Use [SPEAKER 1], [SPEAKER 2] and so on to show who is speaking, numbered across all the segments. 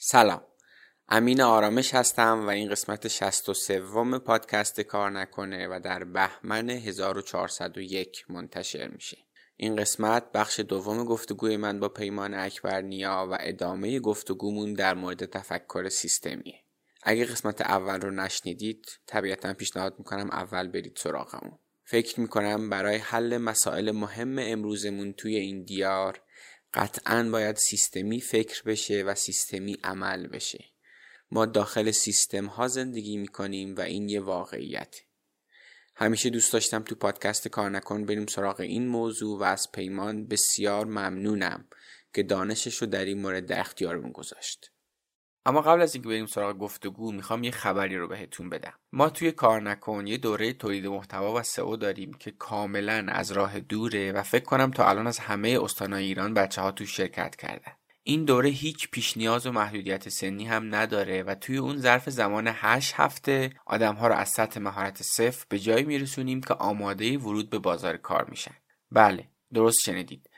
[SPEAKER 1] سلام. امین آرامش هستم و این قسمت 63 پادکست کار نکنه و در بهمن 1401 منتشر میشه. این قسمت بخش دوم گفتگوی من با پیمان اکبر نیا و ادامه گفتگومون در مورد تفکر سیستمیه. اگه قسمت اول رو نشنیدید طبیعتا پیشنهاد می‌کنم اول برید سراغمون. فکر می‌کنم برای حل مسائل مهم امروزمون توی این دیار قطعا باید سیستمی فکر بشه و سیستمی عمل بشه. ما داخل سیستم ها زندگی می‌کنیم و این یه واقعیت. همیشه دوست داشتم تو پادکست کار نکن بریم سراغ این موضوع و از پیمان بسیار ممنونم که دانشش رو در این مورد در اختیارمون گذاشت. اما قبل از اینکه بریم سراغ گفتگو می‌خوام یه خبری رو بهتون بدم. ما توی کار نکن یه دوره تولید محتوا و سئو داریم که کاملا از راه دوره و فکر کنم تا الان از همه استانهای ایران بچه ها تو شرکت کردن. این دوره هیچ پیش نیاز و محدودیت سنی هم نداره و توی اون ظرف زمان 8 هفته آدم ها رو از سطح مهارت صفر به جایی میرسونیم که آماده ورود به بازار کار میشن. بله درست شنیدید.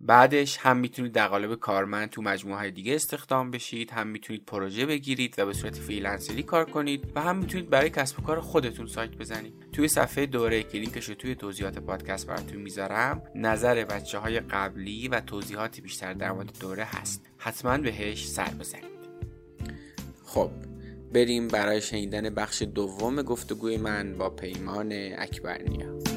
[SPEAKER 1] بعدش هم می‌تونید در قالب کارمند تو مجموعه های دیگه استخدام بشید هم می‌تونید پروژه بگیرید و به صورت freelance ری کار کنید و هم می‌تونید برای کسب و کار خودتون سایت بزنید. توی صفحه دوره که لینکش رو توی توضیحات پادکست براتون می‌ذارم نظر بچه های قبلی و توضیحات بیشتر در مورد دوره هست. حتما بهش سر بزنید. خب بریم برای شنیدن بخش دوم گفتگوی من با پیمان اکبرنیا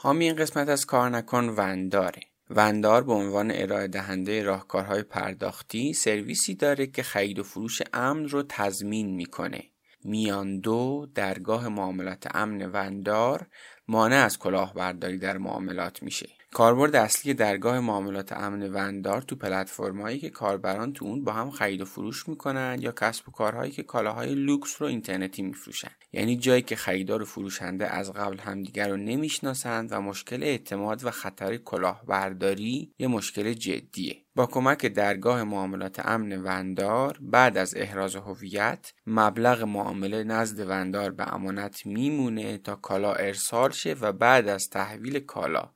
[SPEAKER 1] حامی این قسمت از کار نکن ونداره. وندار به عنوان ارائه دهنده راهکارهای پرداختی سرویسی داره که خرید و فروش امن رو تضمین می‌کنه. میان دو درگاه معاملات امن وندار مانع از کلاهبرداری در معاملات میشه. کاربرد اصلی درگاه معاملات امن وندار تو پلتفرمایی که کاربران تو اون با هم خرید و فروش می‌کنن یا کسب و کارهایی که کالاهای لوکس رو اینترنتی میفروشن. یعنی جایی که خریدار و فروشنده از قبل همدیگر رو نمی‌شناسند و مشکل اعتماد و خطر کلاهبرداری یه مشکل جدیه. با کمک درگاه معاملات امن وندار بعد از احراز هویت مبلغ معامله نزد وندار به امانت میمونه تا کالا ارسال شه و بعد از تحویل کالا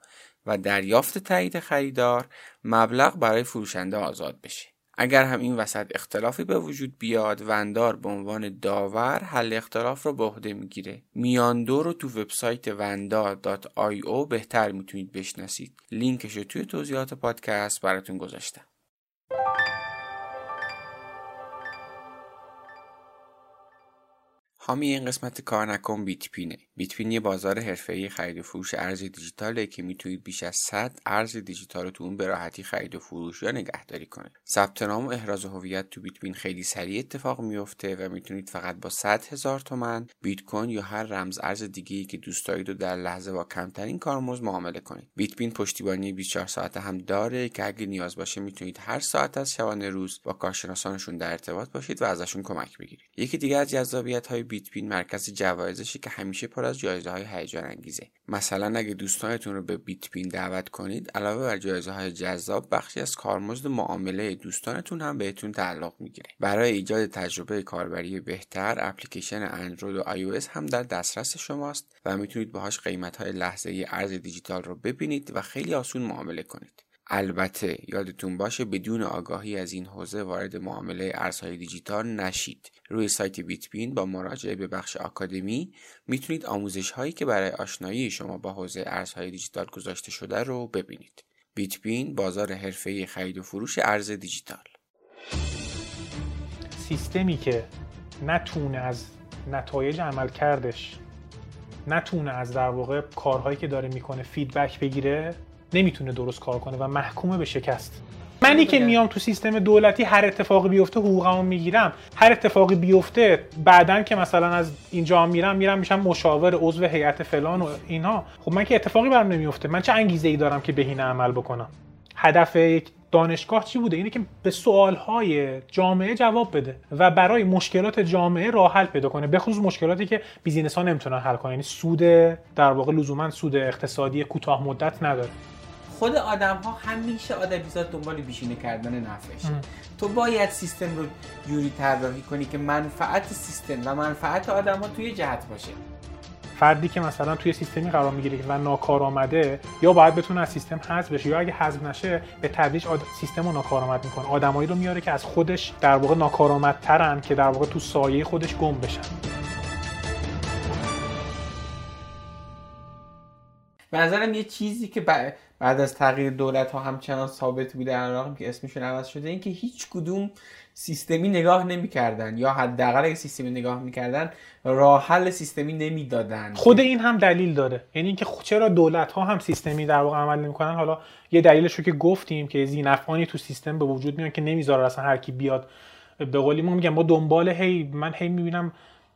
[SPEAKER 1] و دریافت تایید خریدار مبلغ برای فروشنده آزاد بشه. اگر هم این وسط اختلافی به وجود بیاد وندار به عنوان داور حل اختلاف رو به عهده می‌گیره. میاندو رو تو وبسایت وندار.io بهتر می‌تونید بشناسید. لینکش رو توی توضیحات پادکست براتون گذاشتم. حامی این قسمت کار نکن بیت پینه بیت پین یه بازار حرفه‌ای خرید و فروش ارز دیجیتاله که می‌تونید بیش از 100 ارز دیجیتال رو تو اون به راحتی خرید و فروش یا نگهداری کنید ثبت نام و احراز هویت تو بیت پین خیلی سریع اتفاق میفته و می‌تونید فقط با 100 هزار تومن بیت کوین یا هر رمز ارز دیگه که دوست دارید و در لحظه با کمترین کارمزد معامله کنید. بیت پین پشتیبانی 24 ساعته هم داره که اگه نیاز باشه می‌تونید هر ساعت از شبانه روز با کارشناسانشون در ارتباط باشید و ازشون کمک بگیرید. یکی دیگه از جذابیت های بیت پین مرکز جوایزشه که همیشه پر از جایزه های هیجان انگیزه مثلا اگه دوستانتون رو به بیت پین دعوت کنید علاوه بر جایزه های جذاب بخشی از کارمزد معامله دوستانتون هم بهتون تعلق می‌گیره. برای ایجاد تجربه کاربری بهتر اپلیکیشن اندروید و iOS هم در دسترس شماست و می‌تونید باهاش قیمت های لحظه ارز دیجیتال رو ببینید و خیلی آسون معامله کنید. البته یادتون باشه بدون آگاهی از این حوزه وارد معامله ارزهای دیجیتال نشید. روی سایت بیتبین با مراجعه به بخش آکادمی می‌تونید آموزش هایی که برای آشنایی شما با حوزه ارزهای دیجیتال گذاشته شده رو ببینید. بیتبین بازار حرفه‌ای خرید و فروش ارز دیجیتال.
[SPEAKER 2] سیستمی که نتونه از نتایج عمل کردش نتونه از در واقع کارهایی که داره می‌کنه فیدبک بگیره نمی‌تونه درست کار کنه و محکومه به شکست. منی که میام تو سیستم دولتی هر اتفاقی بیفته حقوقمو می‌گیرم. هر اتفاقی بیفته بعدا که مثلا از اینجا میرم میرم میشم مشاور عضو هیئت فلان و اینها خب من که اتفاقی برام نمیفته من چه انگیزه ای دارم که بهینه عمل بکنم؟ هدف یک دانشگاه چی بوده؟ اینه که به سوالهای جامعه جواب بده و برای مشکلات جامعه راه حل پیدا کنه. به خصوص مشکلاتی که business ها نمی‌تونن حل کنن. یعنی سود در واقع لزوما سود اقتصادی کوتاه مدت نداره.
[SPEAKER 1] خود آدم ها همیشه آدمیزاد دنبال بیشینه کردن نفعش تو باید سیستم رو جوری طراحی کنی که منفعت سیستم و منفعت آدم ها توی جهت باشه.
[SPEAKER 2] فردی که مثلا توی سیستمی قرار می‌گیره و ناکارآمده یا باید بتونه از سیستم حذف بشه یا اگه حذف نشه به تدریج آد... سیستم رو ناکارآمد می‌کنه. آدمایی رو میاره که از خودش در واقع ناکارآمدترن که در واقع تو سایه خودش گم بشن.
[SPEAKER 1] به نظرم یه چیزی که بعد از تغییر دولت ها همچنان ثابت بوده الان که اسمشون عوض شده این که هیچ کدوم سیستمی نگاه نمی‌کردن یا حداقل اگه سیستمی نگاه می‌کردن راه حل سیستمی نمی‌دادن.
[SPEAKER 2] خود این هم دلیل داره. یعنی اینکه چرا دولت ها هم سیستمی در واقع عمل نمی‌کنن؟ حالا یه دلیلش که گفتیم که زینفعانی تو سیستم به وجود میان که نمی‌ذاره اصلا هر کی بیاد به قولی. ما میگم ما دنبال هی من هی می‌بینم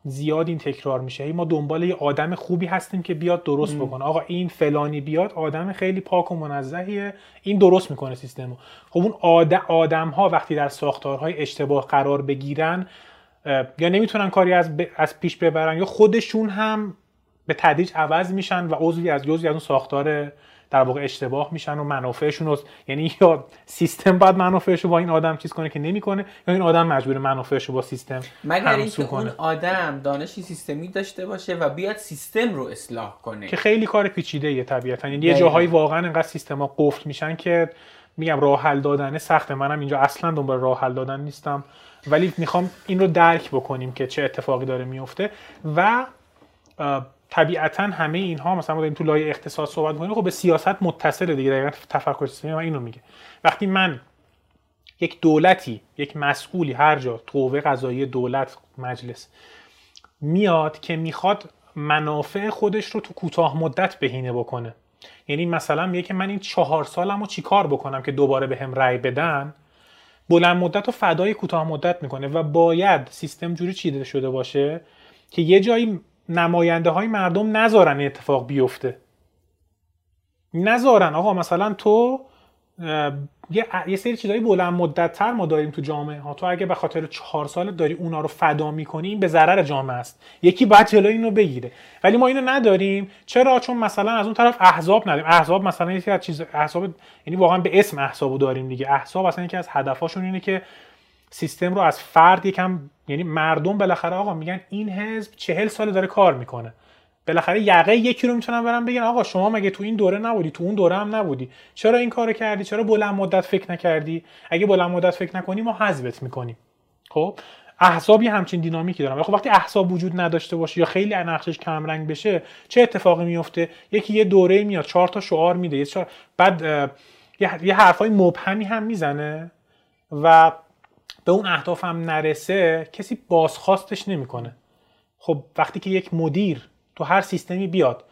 [SPEAKER 2] زیاد این تکرار میشه. ما دنبال یه آدم خوبی هستیم که بیاد درست بکنه. آقا این فلانی بیاد آدم خیلی پاک و منزهیه این درست می‌کنه سیستمو. خب اون آدم ها وقتی در ساختارهای اشتباه قرار بگیرن یا نمی‌تونن کاری از, از پیش ببرن یا خودشون هم به تدریج عوض میشن و عضوی از جزوی از اون ساختار در واقع اشتباه میشن و منافعشون رو یعنی یا سیستم باید منافعش رو با این آدم چیز کنه که نمی‌کنه یا این آدم مجبور منافعش رو با سیستم
[SPEAKER 1] مگر اینکه اون آدم دانشی سیستمی داشته باشه و بیاد سیستم رو اصلاح کنه.
[SPEAKER 2] که خیلی کار پیچیده یه طبیعتا. یعنی یه جاهایی واقعا انقدر سیستما قفل میشن که میگم راه حل دادن سخته. منم اینجا اصلا دنبال راه حل دادن نیستم. ولی می‌خوام این رو درک بکنیم که چه اتفاقی داره میفته. و طبیعتا همه اینها مثلا ما داریم تو لایه اقتصاد صحبت کنیم خب به سیاست متصله دیگه دقیقا تفکر سیستمی من اینو میگه. وقتی من یک دولتی یک مسئولی هر جا قوه قضایی دولت مجلس میاد که می‌خواد منافع خودش رو تو کوتاه مدت بهینه بکنه. یعنی مثلا میگه که من این چهار سالم رو چیکار بکنم که دوباره به هم رأی بدن؟ بلند مدت و فدای کوتاه مدت می‌کنه و باید سیستم جوری چیده شده باشه که یه جایی نماینده های مردم نذارن اتفاق بیفته. نذارن. آقا مثلا تو یه, یه سری چیزایی بلند مدت تر ما داریم تو جامعه. ها تو اگه به خاطر چهار سال داری اونا رو فدا می‌کنی این به ضرر جامعه است. یکی باید جلوی اینو بگیره. ولی ما اینو نداریم. چرا؟ چون مثلا از اون طرف احزاب نداریم. احزاب مثلا یکی از چیز احزاب یعنی واقعا به اسم احزابو داریم دیگه. احزاب اصلا یکی از هدفاشون اینه که سیستم رو از فرد یکم یعنی مردم بالاخره آقا میگن این حزب چهل سال داره کار می‌کنه. بالاخره یقه یکی رو می‌تونن برن بگن آقا شما مگه تو این دوره نبودی تو اون دوره هم نبودی. چرا این کارو کردی؟ چرا بلند مدت فکر نکردی؟ اگه بلند مدت فکر نکنی ما حذفت می‌کنیم. خب؟ احزابی همچین دینامیکی دارن. خب وقتی احزاب وجود نداشته باشه یا خیلی نقشش کم رنگ بشه چه اتفاقی میفته یکی یه دوره میاد چهار تا شعار میده بعد یه حرفای مبهمی هم می‌زنه و به اون اهداف هم نرسه کسی بازخواستش نمی‌کنه. خب وقتی که یک مدیر تو هر سیستمی بیاد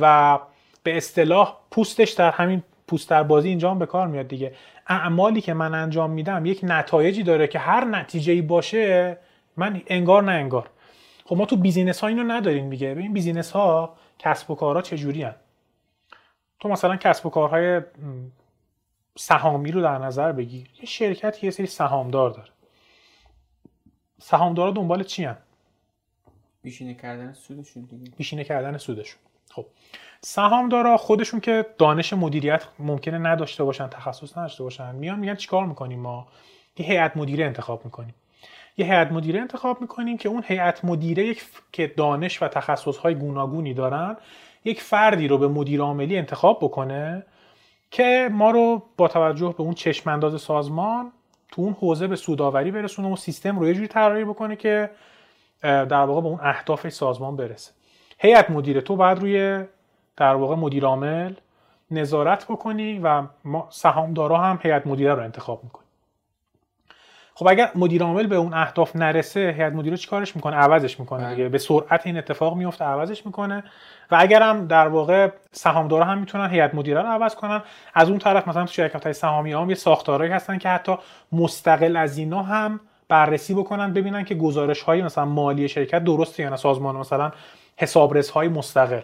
[SPEAKER 2] و به اصطلاح پوستش در همین پوست در بازی اینجا هم به کار میاد دیگه اعمالی که من انجام میدم یک نتایجی داره که هر نتیجه ای باشه من انگار نه انگار. خب ما تو business ها اینو نداریم دیگه. ببین business ها کسب و کارها چجوری هن؟ تو مثلا کسب و کارهای سهامی رو در نظر بگیر. یه شرکت یه سری سهامدار داره. سهامدارا دنبال چی هم؟
[SPEAKER 1] بیشینه کردن سودشون دیگه.
[SPEAKER 2] بیشینه کردن سودشون. خب. سهامدارا خودشون که دانش مدیریت ممکنه نداشته باشن تخصص نداشته باشن میان میگن چیکار می‌کنیم ما؟ یه هیئت مدیره انتخاب می‌کنیم. یه هیئت مدیره انتخاب می‌کنیم که اون هیئت مدیره یک که دانش و تخصص های گوناگونی دارن یک فردی رو به مدیر عاملی انتخاب بکنه که ما رو با توجه به اون چشم انداز سازمان تو اون حوزه به سوداوری برسونه و سیستم رو یه جوری طراحی بکنه که در واقع به اون اهداف سازمان برسه. هیئت مدیره تو بعد روی در واقع مدیر عامل نظارت بکنی و ما سهامدارا هم هیئت مدیره رو انتخاب می‌کنی. خب اگر مدیر عامل به اون اهداف نرسه هیئت مدیره چیکارش می‌کنه؟ عوضش می‌کنه بله. دیگه. به سرعت این اتفاق میفته عوضش می‌کنه. و اگر هم در واقع سهامدارا هم می‌تونن هیئت مدیره رو عوض کنن از اون طرف مثلا تو شرکت های سهامی هم یه ساختارهایی هستن که حتی مستقل از اینا هم بررسی بکنن ببینن که گزارش های مثلا مالی شرکت درسته یا نه. سازمان مثلا حسابرس های مستقل.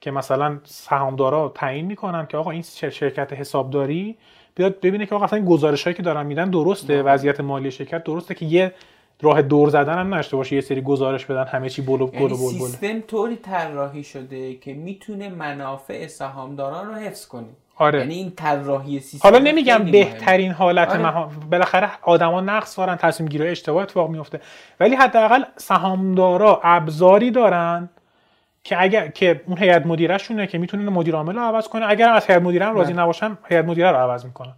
[SPEAKER 2] که مثلا سهامدارا تعیین می‌کنن که آقا این شرکت حسابداری بیاد ببینه که آقا اصلا این گزارش هایی که دارن میدن درسته وضعیت مالی شرکت درسته که یه راه دور زدن هم نشته باشه یه سری گزارش بدن همه چی بلو
[SPEAKER 1] یعنی
[SPEAKER 2] بلو بلو
[SPEAKER 1] سیستم طوری طراحی شده که می‌تونه منافع سهامداران رو حفظ کنه.
[SPEAKER 2] آره.
[SPEAKER 1] یعنی این طراحی سیستم
[SPEAKER 2] حالا نمیگم. بهترین حالت
[SPEAKER 1] آره.
[SPEAKER 2] مها... بالاخره آدما نقص دارن تصمیم گیری اشتباه اتفاق میفته ولی حداقل سهامدارا ابزاری دارن که اگر که اون هیئت مدیره شونه که می‌تونه مدیر عامل رو عوض کنه. اگر از هیئت مدیره راضی. نباشن هیئت مدیره رو عوض می‌کنن.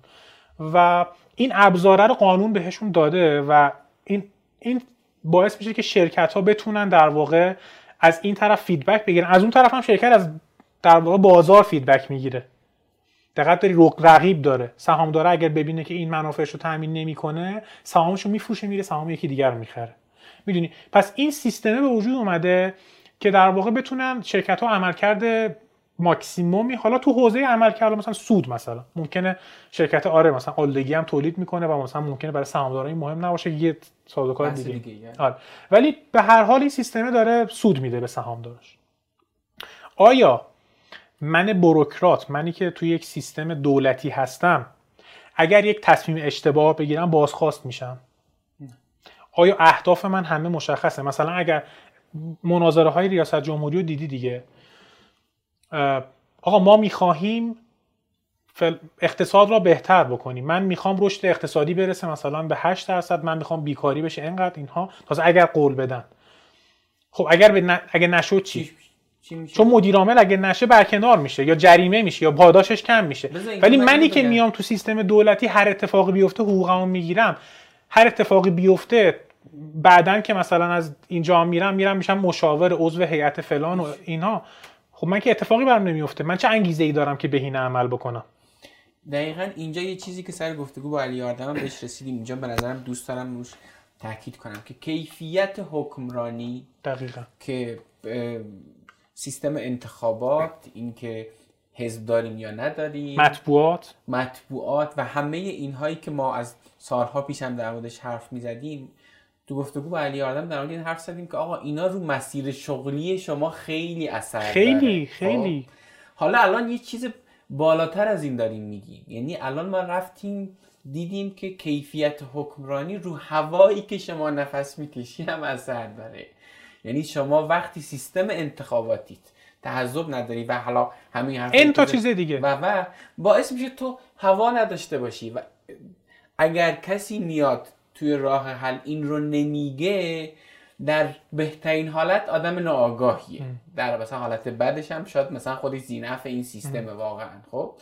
[SPEAKER 2] و این ابزاره رو قانون بهشون داده و این این باعث میشه که شرکت ها بتونن در واقع از این طرف فیدبک بگیرن. از اون طرف هم شرکت از در واقع بازار فیدبک می‌گیره. دقت داری رق- رقیب داره. سهامدار اگر ببینه که این منافعش رو تامین نمی‌کنه سهامش رو میفروشه میره سهام یکی دیگر رو می‌خره. می‌دونی؟ پس این سیستمه به وجود اومده که در واقع بتونن شرکت ها عملکرد ماکسیمومی حالا تو حوزه عملکرد مثلا سود مثلا ممکنه شرکت آره مثلا آلودگی هم تولید می‌کنه و مثلا ممکنه برای سهامداران مهم نباشه یه سازوکار دیگه.
[SPEAKER 1] دیگه،.
[SPEAKER 2] آره. ولی به هر حال این سیستمه داره سود میده به سهامدارش آیا من بروکرات منی که توی یک سیستم دولتی هستم اگر یک تصمیم اشتباه بگیرم بازخواست میشم؟ آیا اهداف من همه مشخصه؟ مثلا اگر مناظره های ریاست جمهوری رو دیدی دیگه؟ آقا ما می‌خواهیم اقتصاد را بهتر بکنیم. من می‌خوام رشد اقتصادی برسه مثلا به 8 درصد. من می‌خوام بیکاری بشه. اینقدر اینها. تازه اگر قول بدن. خب اگر به ن... اگر نشد چی؟
[SPEAKER 1] میشه؟
[SPEAKER 2] چون مدیر عامل اگه نشه برکنار میشه یا جریمه میشه یا پاداشش کم میشه. ولی
[SPEAKER 1] من
[SPEAKER 2] منی که. میام تو سیستم دولتی هر اتفاقی بیفته حقوقمو می‌گیرم. هر اتفاقی بیفته بعدن که مثلا از اینجا میرم میرم میشم مشاور عضو هیئت فلان و اینها خب من که اتفاقی برام نمیفته من چه انگیزه ای دارم که بهینه عمل بکنم؟
[SPEAKER 1] دقیقا اینجا یه چیزی که سر گفتگو با علی آردم بهش رسیدیم. اینجا به نظرم دوست دارم روش تاکید کنم که کیفیت حکمرانی
[SPEAKER 2] دقیقا.
[SPEAKER 1] که سیستم انتخابات اینکه حزب داریم یا نداریم
[SPEAKER 2] مطبوعات.
[SPEAKER 1] مطبوعات و همه اینهایی که ما از سالها پیش هم در موردش حرف می‌زدیم تو گفتگو با علی آدم در مورد این حرف زدیم که آقا اینا رو مسیر شغلی شما خیلی اثر
[SPEAKER 2] خیلی
[SPEAKER 1] داره.
[SPEAKER 2] خیلی
[SPEAKER 1] خب؟ حالا الان یه چیز بالاتر از این داریم میگیم یعنی الان ما رفتیم دیدیم که کیفیت حکمرانی رو هوایی که شما نفس می‌کشی هم اثر داره یعنی شما وقتی سیستم انتخاباتیت تعذب نداری و حالا همین حرف
[SPEAKER 2] این تا چیز دیگه
[SPEAKER 1] و و باعث میشه تو هوا نداشته باشی و اگر کسی میاد توی راه حل این رو نمیگه در بهترین حالت آدم ناآگاهیه. در مثلا حالت بدش هم شاید مثلا خودش زینف این سیستمه واقعا خب؟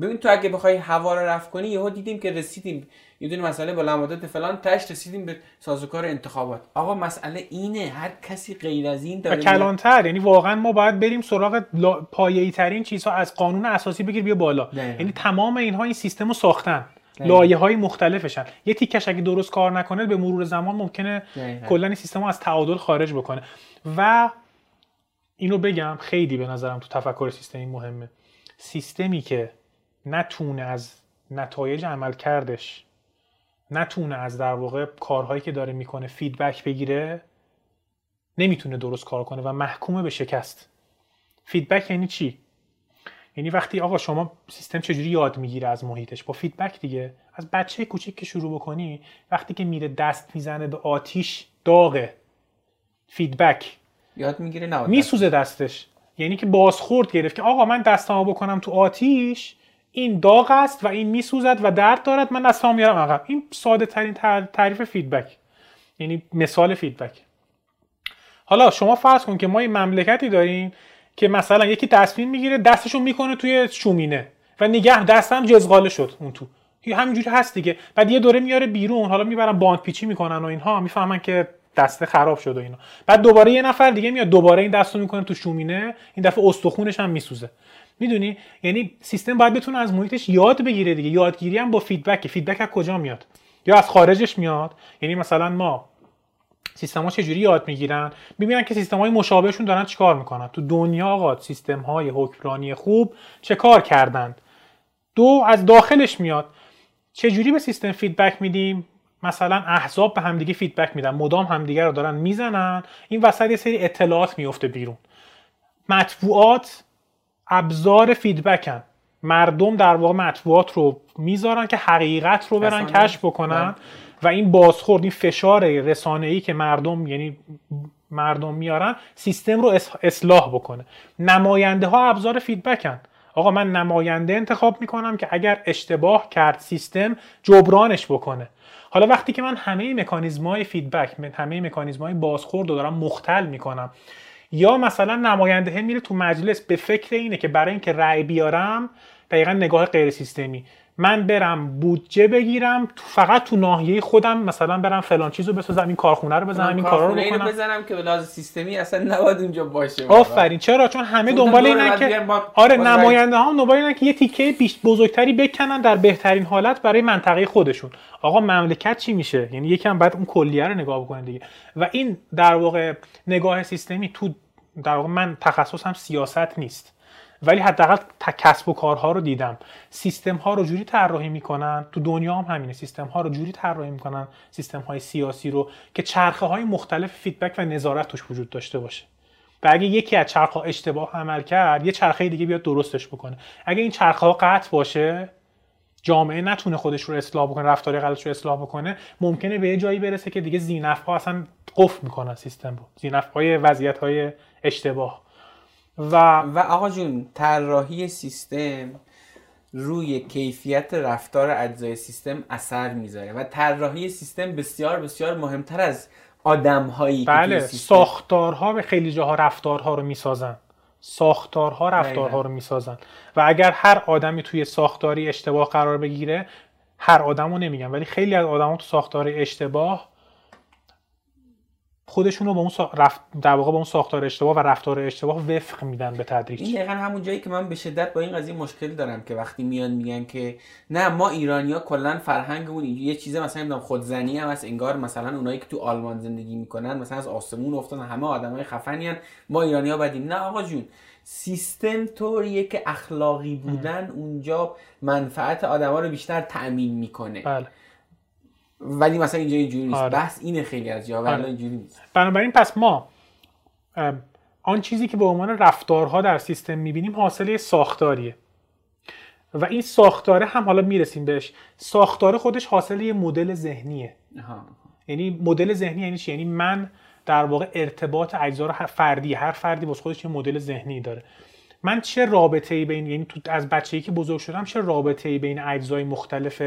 [SPEAKER 1] ببین تو اگه بخوای هوا رو رفت کنی یهو دیدیم که رسیدیم. یه دونه مسئله با لمادات فلان تش رسیدیم به سازوکار انتخابات. آقا مسئله اینه هر کسی غیر از این
[SPEAKER 2] و
[SPEAKER 1] داره
[SPEAKER 2] کلانتر یعنی واقعا ما باید بریم سراغ لا... پایه‌ای ترین چیزها از قانون اساسی بگیر بیا بالا. یعنی تمام اینها این سیستم رو ساختن. لایه های مختلفشن. یه تیکش اگه درست کار نکنه به مرور زمان ممکنه. کلا این سیستم از تعادل خارج بکنه. و اینو بگم خیلی به نظرم تو تفکر سیستمی مهمه. سیستمی که نتونه از نتایج عمل کردش نتونه از در واقع کارهایی که داره می‌کنه feedback بگیره نمی‌تونه درست کار کنه و محکومه به شکست. feedback یعنی چی؟ یعنی وقتی آقا شما سیستم چجوری یاد می‌گیره از محیطش؟ با feedback دیگه. از بچه کوچیک که شروع بکنی وقتی که میره دست می‌زنه به آتیش داغه. feedback.
[SPEAKER 1] یاد می‌گیره نه
[SPEAKER 2] میسوزه دستش. یعنی که بازخورد گرفت که آقا من دستامو بکنم تو آتیش این داغ است و این میسوزد و درد دارد من دستامو میارم عقب. این ساده ترین تعریف feedback. یعنی مثال feedback. حالا شما فرض کن که ما یه مملکتی داریم که مثلا یکی تصمیم می‌گیره دستشو می‌کنه توی شومینه و نگه دستم جزغاله شد اون تو. همینجوری هست دیگه. بعد یه دوره میاره بیرون حالا می‌برن باند پیچی می‌کنن و اینها می‌فهمن که دسته خراب شد و اینا. بعد دوباره یه نفر دیگه میاد دوباره این دستو می‌کنه تو شومینه این دفعه استخونش هم میسوزه. می‌دونی؟ یعنی سیستم باید بتونه از محیطش یاد بگیره دیگه. یادگیری هم با feedback. feedback از کجا میاد؟ یا از خارجش میاد؟ یعنی مثلا ما سیستم ها چجوری یاد می‌گیرن؟ می‌بینن که سیستم های مشابهشون دارن چیکار می‌کنن. تو دنیا آقا سیستم های حکمرانی خوب چه کار کردند؟ دو از داخلش میاد. چجوری به سیستم feedback میدیم؟ مثلا احزاب به همدیگه feedback میدن مدام همدیگه رو دارن می‌زنن. این وسط یه سری اطلاعات میفته بیرون. مطبوعات ابزار feedback ن. مردم در واقع مطبوعات رو می‌ذارن که حقیقت رو برن. کشف بکنن. و این بازخورد این فشار رسانه ای که مردم یعنی مردم میارن سیستم رو اص- اصلاح بکنه. نماینده ها ابزار feedback ن آقا من نماینده انتخاب می‌کنم که اگر اشتباه کرد سیستم جبرانش بکنه. حالا وقتی که من همه مکانیزم های فیدبک همه مکانیزم های بازخورد رو دارم مختل می‌کنم یا مثلا نماینده میره تو مجلس به فکر اینه که برای اینکه رأی بیارم دقیقا نگاه غیر سیستمی. من برم بودجه بگیرم فقط تو ناحیه خودم مثلا برم فلان چیزو بسازم این کارخونه رو بزنم این کارا رو بکنم.
[SPEAKER 1] بزنم که لحاظ سیستمی اصلا نباید اونجا باشه.
[SPEAKER 2] آفرین. چرا؟ چون همه دنبال اینن که آره نماینده ها دنبال اینن که یه تیکه بیش بزرگتری بکنن در بهترین حالت برای منطقه خودشون. آقا مملکت چی میشه؟ یعنی یکم بعد اون کلیه رو نگاه بکنن دیگه. و این در واقع نگاه سیستمی تو در واقع من تخصصم سیاست نیست. ولی حداقل کسب و کارها رو دیدم. سیستم ها رو جوری طراحی می‌کنن. تو دنیا هم همینه. سیستم ها رو جوری طراحی می‌کنن. سیستم های سیاسی رو که چرخه های مختلف فیدبک و نظارت توش وجود داشته باشه. و اگه یکی از چرخه اشتباه عمل کرد یه چرخه دیگه بیاد درستش بکنه. اگه این چرخه ها قطع باشه جامعه نتونه خودش رو اصلاح بکنه رفتار غلطش رو اصلاح بکنه. ممکنه به یه جایی برسه که دیگه زینف ها اصلا قفل می‌کنن سیستم رو. زینف های وضعیت های اشتباه. و
[SPEAKER 1] و آقا جون طراحی سیستم روی کیفیت رفتار اجزای سیستم اثر می‌ذاره و طراحی سیستم بسیار بسیار مهمتر از آدم هایی که
[SPEAKER 2] بله
[SPEAKER 1] توی سیستم
[SPEAKER 2] ساختارها به خیلی جاها رفتارها رو می‌سازن. ساختارها رفتارها. رو می‌سازن. و اگر هر آدمی توی ساختاری اشتباه قرار بگیره هر آدمو نمیگم ولی خیلی از آدما تو ساختار اشتباه خودشون رو با اون سا... رفت... در واقع با اون ساختار اشتباه و رفتار اشتباه وفق میدن به
[SPEAKER 1] این
[SPEAKER 2] تدریج
[SPEAKER 1] دقیقا همون جایی که من به شدت با این قضیه مشکل دارم که وقتی میان میگن که نه ما ایرانیا کلا فرهنگمون این- یه چیز مثلا نمی‌دونم خودزنی هم هست انگار مثلا اونایی که تو آلمان زندگی می‌کنن مثلا از آسمون افتادن همه آدمای خفنی هن. ما ایرانیا بدیم. نه آقا جون سیستم طوریه که اخلاقی بودن اونجا منفعت آدما رو بیشتر تأمین می‌کنه.
[SPEAKER 2] بله.
[SPEAKER 1] ولی مثلا اینجا اینجوری نیست.
[SPEAKER 2] آره.
[SPEAKER 1] بحث اینه خیلی از جا
[SPEAKER 2] آره.
[SPEAKER 1] اینجوری نیست.
[SPEAKER 2] بنابراین پس ما آن چیزی که به عنوان رفتارها در سیستم می‌بینیم حاصل ساختاریه. و این ساختاره هم حالا می‌رسیم بهش. ساختار خودش حاصل یه مدل ذهنیه. یعنی مدل ذهنی یعنی چی؟ یعنی من در واقع ارتباط اجزا رو فردی هر فردی واسه خودش یه مدل ذهنی داره. من چه رابطه ای بین یعنی تو از بچگی که بزرگ شدم چه رابطه ای بین اجزای مختلف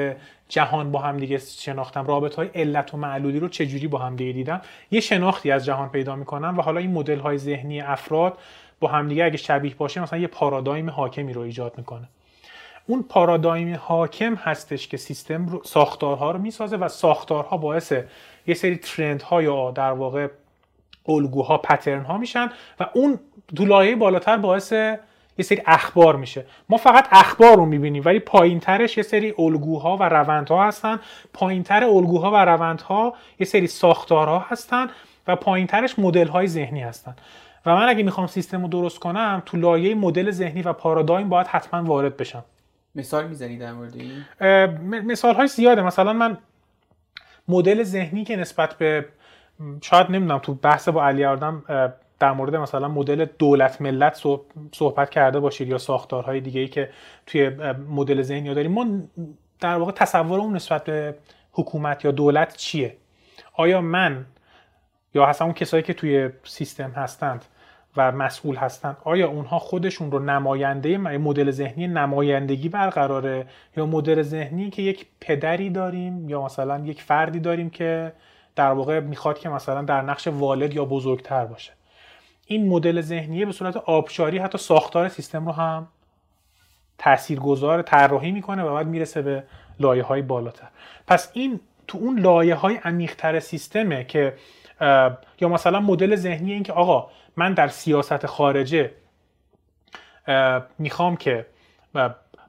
[SPEAKER 2] جهان با هم دیگه شناختم؟ رابطه های علت و معلولی رو چجوری با هم دیگه دیدم؟ یه شناختی از جهان پیدا می‌کنم و حالا این مدل های ذهنی افراد با هم دیگه اگه شبیه باشه مثلا یه پارادایم حاکمی رو ایجاد می‌کنه. اون پارادایم حاکم هستش که سیستم رو ساختارها رو می‌سازه و ساختارها باعث یه سری ترند ها یا در واقع الگوها پترن ها میشن و اون تو لایه بالاتر باعث یه سری اخبار میشه. ما فقط اخبار رو می‌بینیم ولی پایین ترش یه سری الگوها و روندها هستن. پایین تر الگوها و روندها یه سری ساختارها هستن و پایین ترش مدل های ذهنی هستن. و من اگه می‌خوام سیستم رو درست کنم تو لایه مدل ذهنی و پارادایم باید حتما وارد بشم.
[SPEAKER 1] مثال می‌زنی در مورد این؟
[SPEAKER 2] مثال های زیاده. مثلا من مدل ذهنی که نسبت به شاید نمی‌دونم تو بحث با علی اردم اه، در مورد مثلا مدل دولت ملت صحب- صحبت کرده باشید یا ساختارهای دیگه ای که توی مدل ذهنی ها داریم. ما در واقع تصورمون نسبت به حکومت یا دولت چیه؟ آیا من یا اصلا اون کسایی که توی سیستم هستند و مسئول هستند آیا اونها خودشون رو نماینده مدل ذهنی نمایندگی برقراره یا مدل ذهنی که یک پدری داریم یا مثلا یک فردی داریم که در واقع می‌خواد که مثلا در نقش والد یا بزرگتر باشه؟ این مدل ذهنیه به صورت آبشاری حتی ساختار سیستم رو هم تاثیرگذار طراحی می‌کنه و بعد می‌رسه به لایه های بالاتر. پس این تو اون لایه های عمیقتر سیستمه که یا مثلا مدل ذهنی این که آقا من در سیاست خارجه می‌خوام که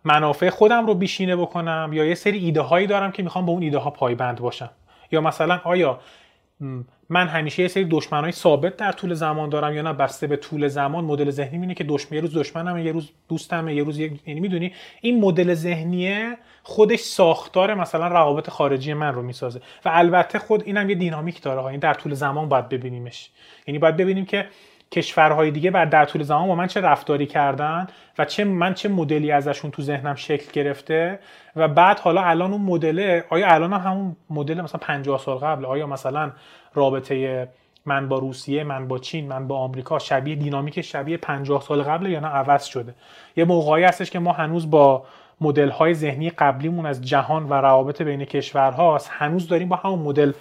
[SPEAKER 2] منافع خودم رو بیشینه بکنم یا یه سری ایده هایی دارم که می‌خوام به اون ایده ها پایبند باشم. یا مثلا آیا من همیشه یه سری دشمنای ثابت در طول زمان دارم یا نه؟ بسته به طول زمان. مدل ذهنی اینه که دشمن یه روز دشمنم یه روز دوستم یه روز یک یعنی می‌دونی؟ این مدل ذهنیه خودش ساختار مثلا روابط خارجی من رو می‌سازه. و البته خود اینم یه دینامیک داره ها. این در طول زمان باید ببینیمش. یعنی باید ببینیم که کشورهای دیگه بعد در طول زمان با من چه رفتاری کردن و چه من چه مدلی ازشون تو ذهنم شکل گرفته و بعد حالا الان اون مدل آیا الان هم همون مدل مثلا 50 سال قبل آیا مثلا رابطه من با روسیه من با چین من با آمریکا شبیه دینامیک شبیه 50 سال قبل یا نه؟ عوض شده. یه موقعی هستش که ما هنوز با مدل های ذهنی قبلیمون از جهان و روابط بین کشورهاست هنوز داریم با همون مدل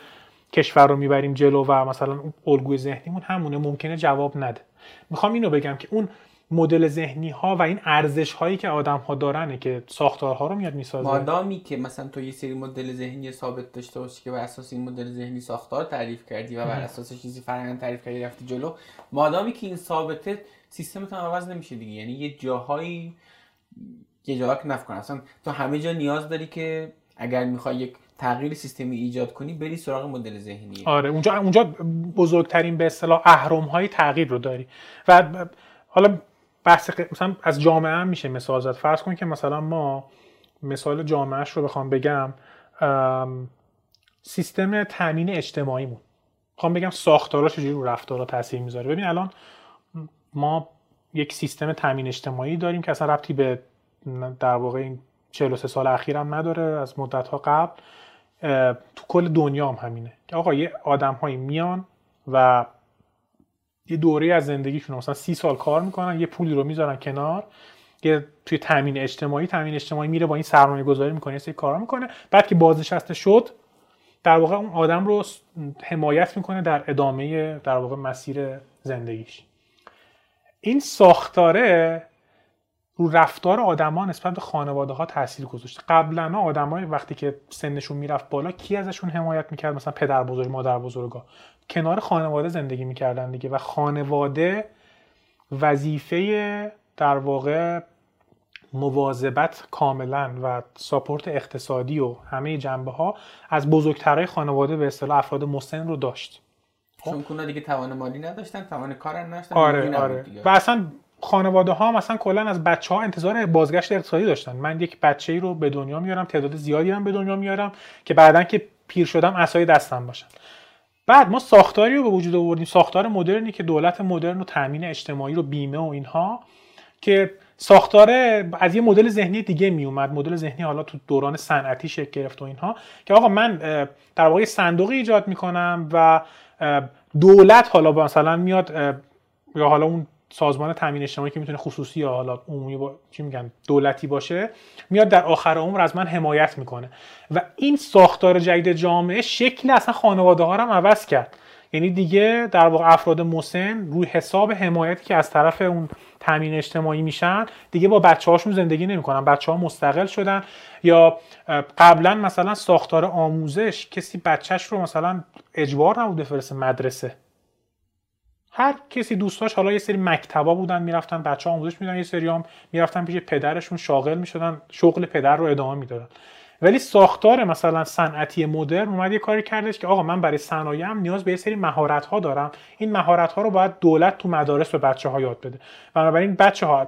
[SPEAKER 2] کشور رو می‌بریم جلو و مثلا الگوی ذهنیمون همونه ممکنه جواب نده. می‌خوام اینو بگم که اون مدل ذهنی ها و این ارزش هایی که آدم ها دارنه که ساختارها رو میاد می‌سازه.
[SPEAKER 1] مادامی که مثلا تو یه سری مدل ذهنی ثابت داشته باشی که بر اساس این مدل ذهنی ساختار تعریف کردی و بر اساس چیزی فرآیند تعریف کردی رفتی جلو مادامی که این ثابته سیستمت هم عوض نمیشه دیگه. یعنی یه جاهایی یه جاها که نفکن اصلا تو همه جا نیاز داری که اگر می‌خوای یک تغییر سیستمی ایجاد کنی بری سراغ مدل ذهنی
[SPEAKER 2] آره اونجا اونجا بزرگترین به اصطلاح اهرم های تغییر رو داری. و حالا بحث مثلا از جامعه هم میشه مثال زد. فرض کن که مثلا ما مثال جامعهش رو بخوام بگم سیستم تامین اجتماعیمون. می‌خوام بگم ساختارا چجوری رو رفتارا تاثیر می‌ذاره. ببین الان ما یک سیستم تامین اجتماعی داریم که اصلا ربطی به در واقع این 43 سال اخیرم نداره از مدت ها قبل. تو کل دنیا هم همینه. که آقا یه آدم هایی میان و یه دوره از زندگیشون مثلا سی سال کار می‌کنن یه پولی رو می‌ذارن کنار یه توی تامین اجتماعی تامین اجتماعی میره با این سرمایه گذاری می‌کنه یه سری کارا می‌کنه. بعد که بازنشسته شد در واقع اون آدم رو حمایت می‌کنه در ادامه در واقع مسیر زندگیش. این ساختاره رو رفتار آدما نسبت به خانواده ها تاثیر گذاشته. قبلا آدمای وقتی که سنشون می‌رفت بالا کی ازشون حمایت می‌کرد؟ مثلا پدر بزرگ مادر بزرگا. کنار خانواده زندگی می‌کردن دیگه و خانواده وظیفه در واقع مواظبت کاملا و ساپورت اقتصادی و همه جنبه ها از بزرگترهای خانواده به اصطلاح افراد مسن رو داشت.
[SPEAKER 1] چون دیگه توان مالی نداشتن توان کار نداشتن
[SPEAKER 2] آره آره. و اصلا خانواده ها مثلا کلا از بچه ها انتظار بازگشت اقتصادی داشتن. من یک بچه ای رو به دنیا میارم تعداد زیادی هم به دنیا میارم که بعدا که پیر شدم اسای دستم باشن. بعد ما ساختاری رو به وجود آوردیم ساختار مدرنی که دولت مدرن و تامین اجتماعی رو بیمه و اینها که ساختار از یه مدل ذهنی دیگه می اومد مدل ذهنی حالا تو دوران صنعتی شکل گرفت و اینها که آقا من در واقع صندوقی ایجاد می‌کنم و دولت حالا مثلا میاد یا حالا اون سازمان تامین اجتماعی که می‌تونه خصوصی یا حالا عمومی با... چی میگن دولتی باشه میاد در آخر عمر از من حمایت می‌کنه. و این ساختار جدید جامعه شکل اصلا خانواده ها هم عوض کرد. یعنی دیگه در واقع افراد مسن روی حساب حمایتی که از طرف اون تامین اجتماعی میشن دیگه با بچه هاشون زندگی نمی‌کنن. بچه ها مستقل شدن. یا قبلا مثلا ساختار آموزش کسی بچهش رو مثلا اجبار نبود بفرسته مدرسه. هر کسی دوستاش حالا یه سری مکتبا بودن می‌رفتن بچه آموزش میدن یه سری هم می‌رفتن پیش پدرشون شاغل می‌شدن شغل پدر رو ادامه می‌دادن. ولی ساختار مثلا صنعتی مدرن اومد یه کاری کردش که آقا من برای صنایعم نیاز به یه سری مهارت ها دارم. این مهارت ها رو باید دولت تو مدارس به بچه ها یاد بده. بنابراین بچه ها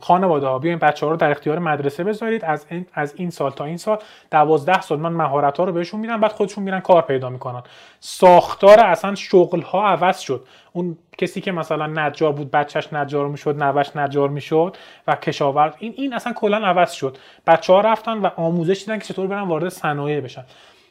[SPEAKER 2] خانواده ها بیاین بچه ها رو در اختیار مدرسه بذارید. از این, از این سال تا این سال دوازده سال من مهارت ها رو بهشون میدم بعد خودشون میرن کار پیدا می‌کنن. ساختار اصلا شغل ها عوض شد. اون کسی که مثلا نجار بود بچهش نجار می‌شد نوش نجار می‌شد و کشاورز این این اصلا کلا عوض شد. بچه ها رفتن و آموزش دیدن که چطور برن وارد صنایع بشن.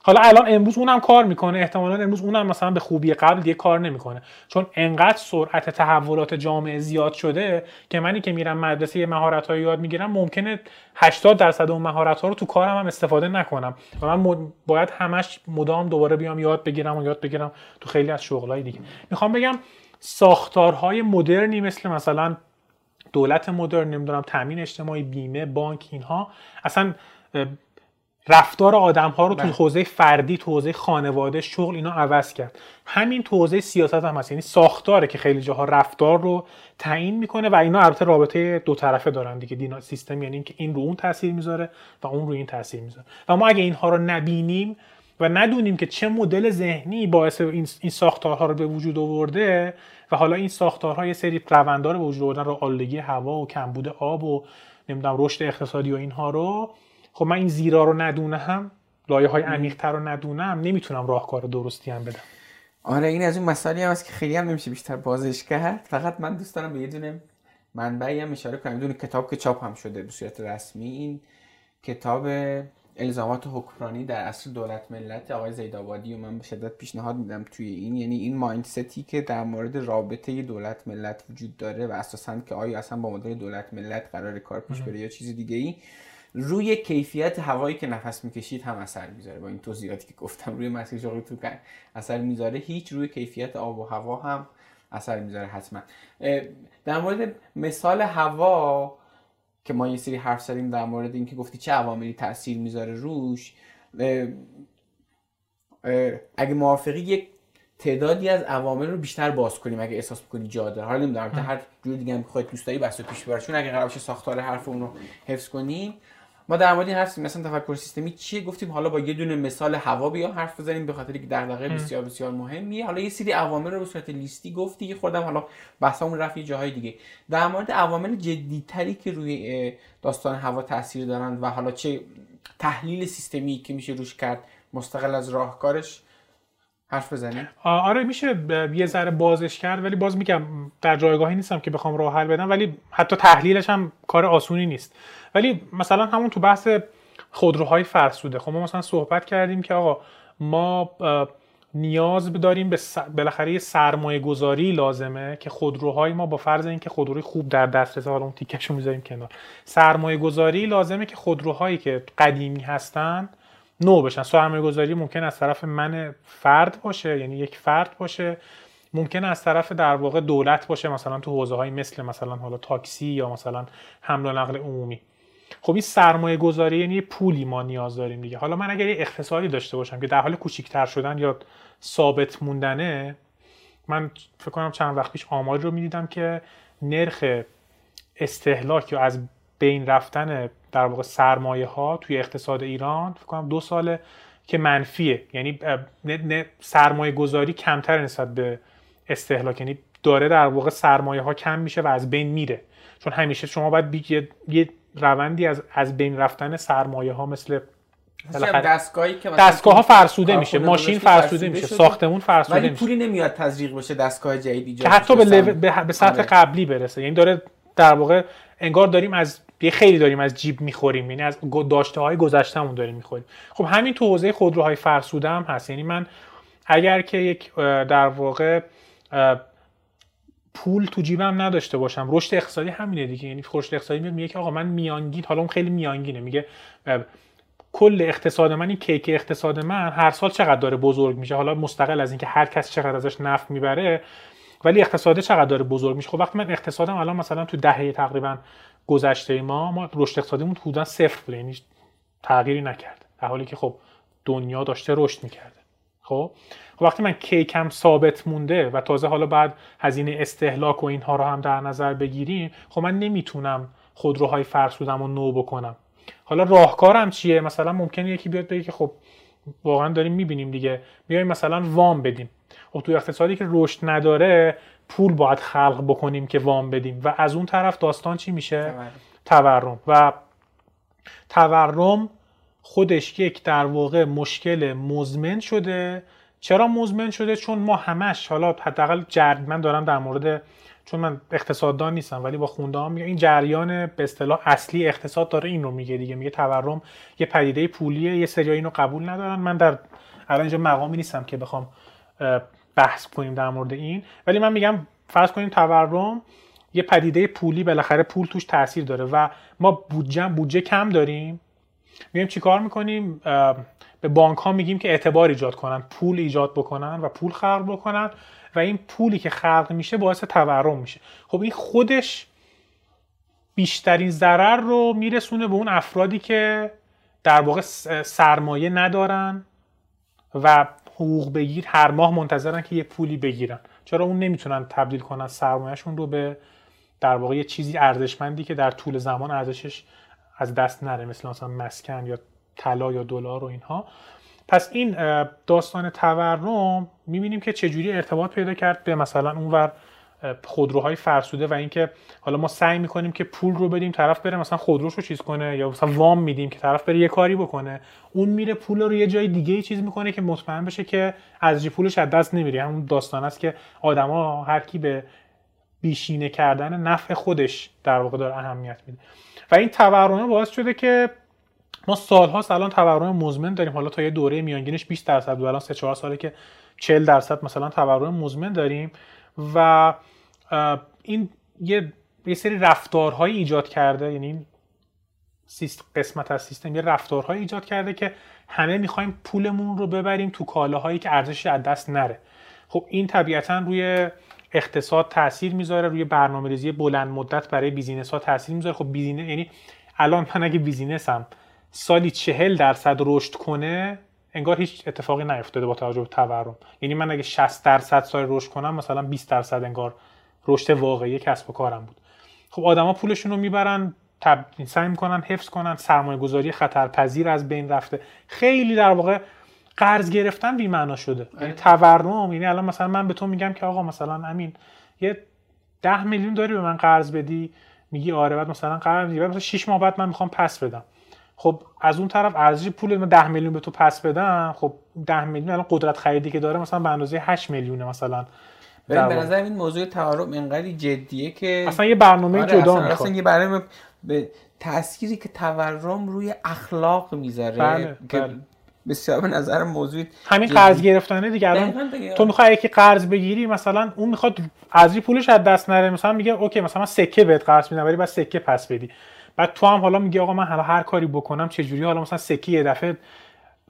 [SPEAKER 2] حالا الان امروز اونم کار می‌کنه احتمالا امروز اونم مثلا به خوبی قبل دیگه کار نمی‌کنه. چون انقدر سرعت تحولات جامعه زیاد شده که منی که میرم مدرسه یه مهارت یاد می‌گیرم ممکنه 80 درصد اون مهارت ها رو تو کارم هم استفاده نکنم. و من باید همش مدام دوباره بیام یاد بگیرم و یاد بگیرم تو خیلی از شغلهای دیگه. می‌خوام بگم ساختارهای مدرنی مثل مثلا دولت مدرن نمی‌دونم تامین اجتماعی بیمه بانک اینها اصلا رفتار آدم ها رو تو بله. حوزه فردی تو حوزه خانواده شغل اینا عوض کرد. همین تو حوزه سیاست هم هست. یعنی ساختاره که خیلی جاها رفتار رو تعیین می‌کنه و اینا البته رابطه دو طرفه دارن دیگه. دینا سیستم یعنی اینکه این رو اون تاثیر می‌ذاره و اون رو این تاثیر می‌ذاره. و ما اگه اینها رو نبینیم و ندونیم که چه مدل ذهنی باعث این ساختارها رو به وجود آورده و حالا این ساختارها یه سری روندار به وجود آوردن رو آلودگی هوا و کمبود آب و نمی‌دونم رشد اقتصادی و اینها رو خب من این زیرا رو ندونم لایه های عمیق رو ندونم نمی‌تونم راهکار درستی هم بدم.
[SPEAKER 1] آره این از اون مسائلی هم هست که خیلی هم نمیشه بیشتر بازش کرد. فقط من دوست دارم به یه دونه منبعی هم اشاره کنم. دونه کتاب که چاپ هم شده به صورت رسمی. این کتاب الزامات حکمرانی در اصل دولت ملت آقای زیدآبادی و من به شدت پیشنهاد میدم توی این. یعنی این مایندستی که در مورد رابطه دولت ملت وجود داره و اساسا که آیا اصلا با مدل دولت ملت قرار کار پیش بره یا چیز دیگه ای روی کیفیت هوایی که نفس می‌کشید هم اثر می‌ذاره. با این توضیحاتی که گفتم روی مسیر تو اثر می‌ذاره. هیچ روی کیفیت آب و هوا هم اثر می‌ذاره حتما. در مورد مثال هوا که ما یه سری حرف زدیم در مورد اینکه گفتی چه عواملی تاثیر می‌ذاره روش اگه موافقی یک تعدادی از عوامل رو بیشتر باز کنیم اگه احساس می‌کنی جا داره. حالا نمی‌دونم هر جور دیگه هم خودت دوست داری بحث پیش ببر چون اگه قرار ساختار حرف اون رو حفظ کنیم ما در مورد این حرف مثلا تفکر سیستمی چیه؟ گفتیم حالا با یه دونه مثال هوا بیا حرف بزنیم به خاطر که دغدغه بسیار بسیار مهمیه. حالا یه سری عوامل رو به صورت لیستی گفتی که خودم حالا بحثمون رفت یه جاهای دیگه. در مورد عوامل جدیتری که روی داستان هوا تاثیر دارن و حالا چه تحلیل سیستمی که میشه روش کرد مستقل از راهکارش حرف بزنیم
[SPEAKER 2] آره میشه یه ذره بازش کرد ولی باز میگم در جایگاهی نیستم که بخوام راه حل بدم ولی حتی تحلیلش هم کار آسونی نیست. ولی مثلا همون تو بحث خودروهای فرسوده خب ما مثلا صحبت کردیم که آقا ما نیاز داریم به بالاخره یه سرمایه گذاری لازمه که خودروهای ما با فرض اینکه خودروی خوب در دسترس حالا اون تیکشو می‌ذاریم کنار. سرمایه گذاری لازمه که خودروهایی که قدیمی هستن نو بشن. سرمایه گذاری ممکن از طرف من فرد باشه یعنی یک فرد باشه. ممکن از طرف در واقع دولت باشه مثلا تو حوزه های مثل مثلا حالا تاکسی یا مثلا حمل و نقل عمومی. خب این سرمایه گذاری یعنی پولی ما نیاز داریم دیگه. حالا من اگر یه اقتصادی داشته باشم که در حال کوچیکتر شدن یا ثابت موندنه من فکر کنم چند وقت پیش آماری رو می‌دیدم که نرخ استهلاک یا از بین رفتن در واقع سرمایه ها توی اقتصاد ایران فکر کنم دو ساله که منفیه. یعنی سرمایه گذاری کمتر نسبت به استهلاک. یعنی داره در واقع سرمایه ها کم میشه و از بین میره. چون همیشه شما باید یه روندی از از بین رفتن سرمایه ها مثل
[SPEAKER 1] دستگاهی که
[SPEAKER 2] دستگاه ها فرسوده میشه ماشین فرسوده, میشه ساختمون فرسوده
[SPEAKER 1] ولی پولی نمیاد تزریق بشه دستگاه جدید ایجاد
[SPEAKER 2] که حتی به, به, سطح آره. قبلی برسه. یعنی داره در واقع انگار داریم از یه خیلی داریم از جیب می‌خوریم یعنی از داشته های گذشتهمون داریم می‌خوریم. خب همین تو حوزه خودروهای فرسوده هم هست. یعنی من اگر که یک در واقع پول تو جیبم نداشته باشم. رشد اقتصادی همینه دیگه. یعنی رشد اقتصادی میاد میگه که آقا من میانگین حالا اون خیلی میانگینه. میگه کل اقتصاد من این کیک اقتصاد من هر سال چقدر داره بزرگ میشه؟ حالا مستقل از اینکه هر کس چقدر ازش نفت می‌بره ولی اقتصاد چقدر داره بزرگ میشه؟ خب وقتی من اقتصادم الان مثلا تو دهه تقریبا گذشته ما ما رشد اقتصادیمون حدودا صفر بوده یعنی تغییری نکرد در حالی که خب دنیا داشته رشد می‌کرده. خب؟ خب وقتی من کیکم ثابت مونده و تازه حالا بعد هزینه استهلاک و اینها رو هم در نظر بگیریم خب من نمی‌تونم خودروهای فرسودم رو نو بکنم. حالا راهکارم چیه؟ مثلا ممکنه یکی بیاد بگه که خب واقعا داریم می‌بینیم دیگه. بیایم مثلا وام بدیم. تو اقتصادی که رشد نداره پول باید خلق بکنیم که وام بدیم. و از اون طرف داستان چی میشه؟ تورم. و تورم خودش یک در واقع مشکل مزمن شده. چرا مزمن شده؟ چون ما همش حالا حداقل جرد من دارم در مورد چون من اقتصاددان نیستم ولی با خونده ها میگه این جریان به اصطلاح اصلی اقتصاد داره این رو میگه دیگه. میگه تورم یه پدیده پولیه یه سری اینو قبول ندارن. من در الان اینجا مقامی نیستم که بخوام بحث کنیم در مورد این. ولی من میگم فرض کنیم تورم یه پدیده پولی بالاخره پول توش تاثیر داره و ما بودجه بودجه کم داریم. میگیم چیکار می‌کنیم؟ به بانک ها میگیم که اعتبار ایجاد کنن پول ایجاد بکنن و پول خلق بکنن و این پولی که خلق میشه باعث تورم میشه. خب این خودش بیشترین ضرر رو میرسونه به اون افرادی که در واقع سرمایه ندارن و حقوق بگیر هر ماه منتظرن که یه پولی بگیرن. چرا اون نمی‌تونن تبدیل کنن سرمایهشون رو به در واقع یه چیزی ارزشمندی که در طول زمان ارزشش از دست نره مثل مثلا مسکن یا طلا یا دلار و اینها. پس این داستان تورم می‌بینیم که چجوری ارتباط پیدا کرد به مثلا اونور خودروهای فرسوده و اینکه حالا ما سعی می‌کنیم که پول رو بدیم طرف بره مثلا خودروش رو چیز کنه یا مثلا وام میدیم که طرف بره یه کاری بکنه. اون میره پول رو یه جای دیگه چیز می‌کنه که مطمئن بشه که از پولش از دست نمیره. همون داستان است که آدما هر کی به بیشینه کردن نفع خودش در واقع داره اهمیت میده. و این تورمه باعث شده که ما سالها الان تورم مزمن داریم. حالا تا یه دوره میانگینش 20 درصد الان 3 4 ساله که 40 درصد مثلا تورم مزمن داریم. و این یه یه سری رفتارهایی ایجاد کرده یعنی قسمت از سیستم یه رفتارهایی ایجاد کرده که همه می‌خوایم پولمون رو ببریم تو کالاهایی که ارزشش از دست نره. خب این طبیعتا روی اقتصاد تاثیر می‌ذاره روی برنامه ریزی بلند مدت برای business ها تاثیر می‌ذاره. خب business یعنی الان من اگه business م سالی چهل درصد رشد کنه انگار هیچ اتفاقی نیفتاده با توجه به تورم. یعنی من اگه 60 درصد سال رشد کنم مثلا 20 درصد انگار رشد واقعی کسب و کارم بود. خب آدما پولشون رو می‌برن تب... سعی می‌کنن حفظ کنن سرمایه گذاری خطرپذیر از بین رفته. خیلی در واقع قرض گرفتن بی معنا شده. یعنی آره. تورم یعنی الان مثلا من به تو میگم که آقا مثلا امین یه ده میلیون داری به من قرض بدی؟ میگی آره بعد مثلا قرض میگی مثلا 6 ماه بعد من می‌خوام پس بدم. خب از اون طرف ارزش پول من 10 میلیون به تو پس بدم خب 10 میلیون الان قدرت خریدی که داره مثلا به اندازه 8 میلیونه مثلا.
[SPEAKER 1] به نظر این موضوع تورم اینقدر جدیه که
[SPEAKER 2] اصلا یه برنامه آره جدا
[SPEAKER 1] اصلا, اصلا یه برنامه به تأثیری که تورم روی اخلاق می‌ذاره
[SPEAKER 2] بله، که بله.
[SPEAKER 1] بسیار به نظر موضوع
[SPEAKER 2] همین قرض گرفتنه دیگه. الان تو می‌خوای یکی قرض بگیری مثلا اون می‌خواد از پولش از دست نره. مثلا میگه اوکی مثلا من سکه بهت قرض میدم ولی بعد سکه پس بدی. بعد تو هم حالا میگه آقا من حالا هر کاری بکنم چه جوری حالا مثلا سکه یه دفعه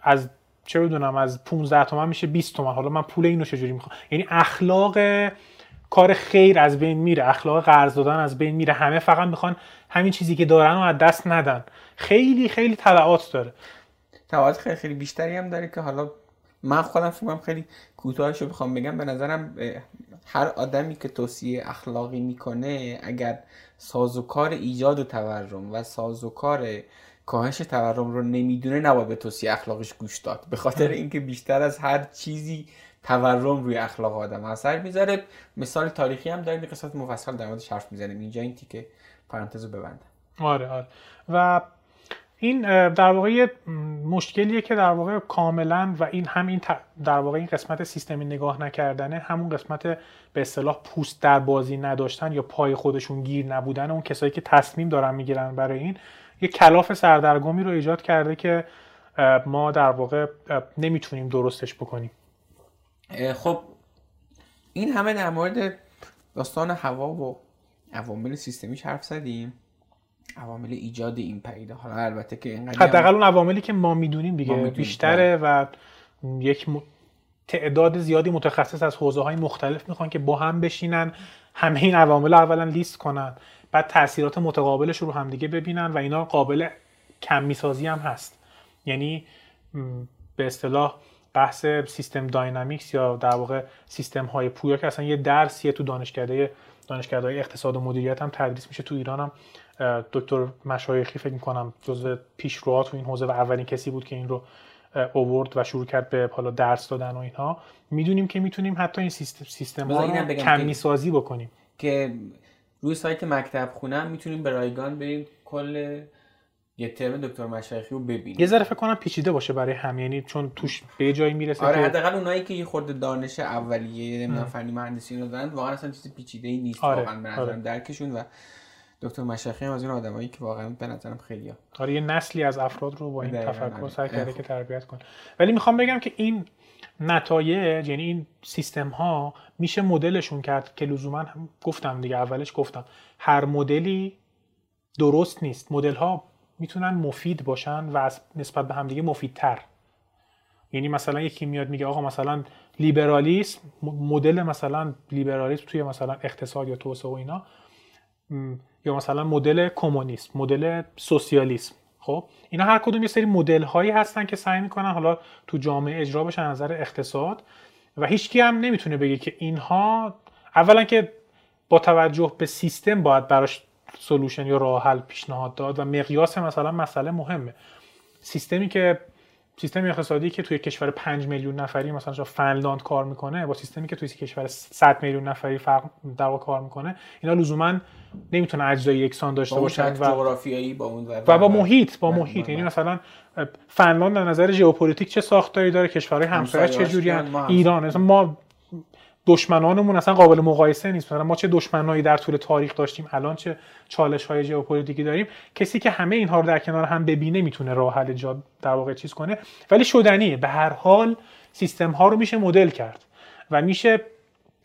[SPEAKER 2] از چه بدونم از 15 تومن میشه 20 تومن. حالا من پول اینو چه جوری می‌خوام؟ یعنی اخلاق کار خیر از بین میره. اخلاق قرض دادن از بین میره. همه فقط می‌خوان همین چیزی که دارن رو از دست ندن. خیلی خیلی تبعات داره.
[SPEAKER 1] تبعات خیلی خیلی بیشتری هم داره که حالا من خودم فیلمم خیلی کوتاهش رو بخوام بگم. به نظرم هر آدمی که توصیه اخلاقی می‌کنه اگر سازوکار ایجاد و تورم و سازوکار کاهش تورم رو نمی‌دونه نباید به توصیه اخلاقش گوش داد. به خاطر اینکه بیشتر از هر چیزی تورم روی اخلاق آدم اثر می‌ذاره مثال تاریخی هم داریم قصت مفصل در موردش حرف می‌زنیم. اینجا این تیکه پرانتز رو ببندم.
[SPEAKER 2] آره آره. و این در واقع مشکلیه که در واقع کاملا و این همین در واقع این قسمت سیستمی نگاه نکردنه همون قسمت به اصطلاح پوست در بازی نداشتن یا پای خودشون گیر نبودن اون کسایی که تصمیم دارن می‌گیرن برای این یه کلاف سردرگمی رو ایجاد کرده که ما در واقع نمی‌تونیم درستش بکنیم.
[SPEAKER 1] خب این همه در مورد داستان هوا و عوامل سیستمیش حرف زدیم. عوامل ایجاد این پیدا. حالا البته که اینقدر
[SPEAKER 2] حداقل اون عواملی که ما می‌دونیم دیگه بیشتره بله. و یک تعداد زیادی متخصص از حوزه های مختلف می‌خوان که با هم بشینن همه این عوامل اولا لیست کنن. بعد تاثیرات متقابلش رو همدیگه ببینن و اینا قابل کمی سازی هم هست. یعنی به اصطلاح بحث سیستم داینامیکس یا در واقع سیستم های پویا که اصلا یه درسیه تو دانشکده دانشکده اقتصاد و مدیریت هم تدریس میشه تو ایران هم. دکتر مشایخی فکر می‌کنم جزو پیشروها تو این حوزه و اولین کسی بود که این رو اوورد و شروع کرد به حالا درس دادن و اینها می‌دونیم که می‌تونیم حتی این سیستم سیستم ها رو کمی سازی بکنیم
[SPEAKER 1] که روی سایت مکتب خونه می‌تونیم به رایگان بریم کل یه ترم دکتر مشایخی رو ببینیم
[SPEAKER 2] یه ذره فکر کنم پیچیده باشه برای هم یعنی چون توش به جایی می‌رسه
[SPEAKER 1] آره حداقل اونایی که یه خورده دانش اولیه نمی‌دونم فنی مهندسی رو دارن واقعا اصلا چیز پیچیده ای نیست آره. واقعا به آره. درکشون و دکتر مشخی هم از این آدمایی که واقعا به نظرم خیلی
[SPEAKER 2] آره یه نسلی از افراد رو با این تفکر آره. سعی کرده که تربیت کنه. ولی می‌خوام بگم که این نتایج یعنی این سیستم ها میشه مدلشون کرد که لزوما گفتم دیگه اولش گفتم. هر مدلی درست نیست. مدل ها می‌تونن مفید باشن و از نسبت به همدیگه مفیدتر. یعنی مثلا یکی میاد میگه آقا مثلا لیبرالیسم مدل مثلا لیبرالیسم توی مثلا اقتصاد یا توسعه و اینا یا مثلا مدل کمونیسم مدل سوسیالیسم. خب اینا هر کدوم یه سری مدل هایی هستن که سعی می‌کنن حالا تو جامعه اجرا بشن نظر اقتصاد و هیچکی هم نمی‌تونه بگه که اینها اولا که با توجه به سیستم باید براش سلوشن یا راه حل پیشنهاد داد و مقیاس مثلا مسئله مهمه. سیستمی که سیستم اقتصادی که توی کشور 5 میلیون نفری مثلا فنلاند کار می‌کنه با سیستمی که توی کشور 100 میلیون نفری فرق در کار می‌کنه اینا لزوما نمی‌تونه اجزای یکسان داشته باشن
[SPEAKER 1] و جغرافیایی با اون
[SPEAKER 2] و با محیط با محیط. یعنی مثلا فنلاند در نظر ژئوپلیتیک چه ساختاری داره کشورهای همسایه چه جوری ایران. مثلا ما دشمنانمون اصلا قابل مقایسه نیست. مثلا ما چه دشمنایی در طول تاریخ داشتیم الان چه چالش های ژئوپلیتیکی داریم. کسی که همه اینها رو در کنار هم ببینه می‌تونه راه حل جا در واقع چیز کنه. ولی شدنیه. به هر حال سیستم ها رو میشه مدل کرد و میشه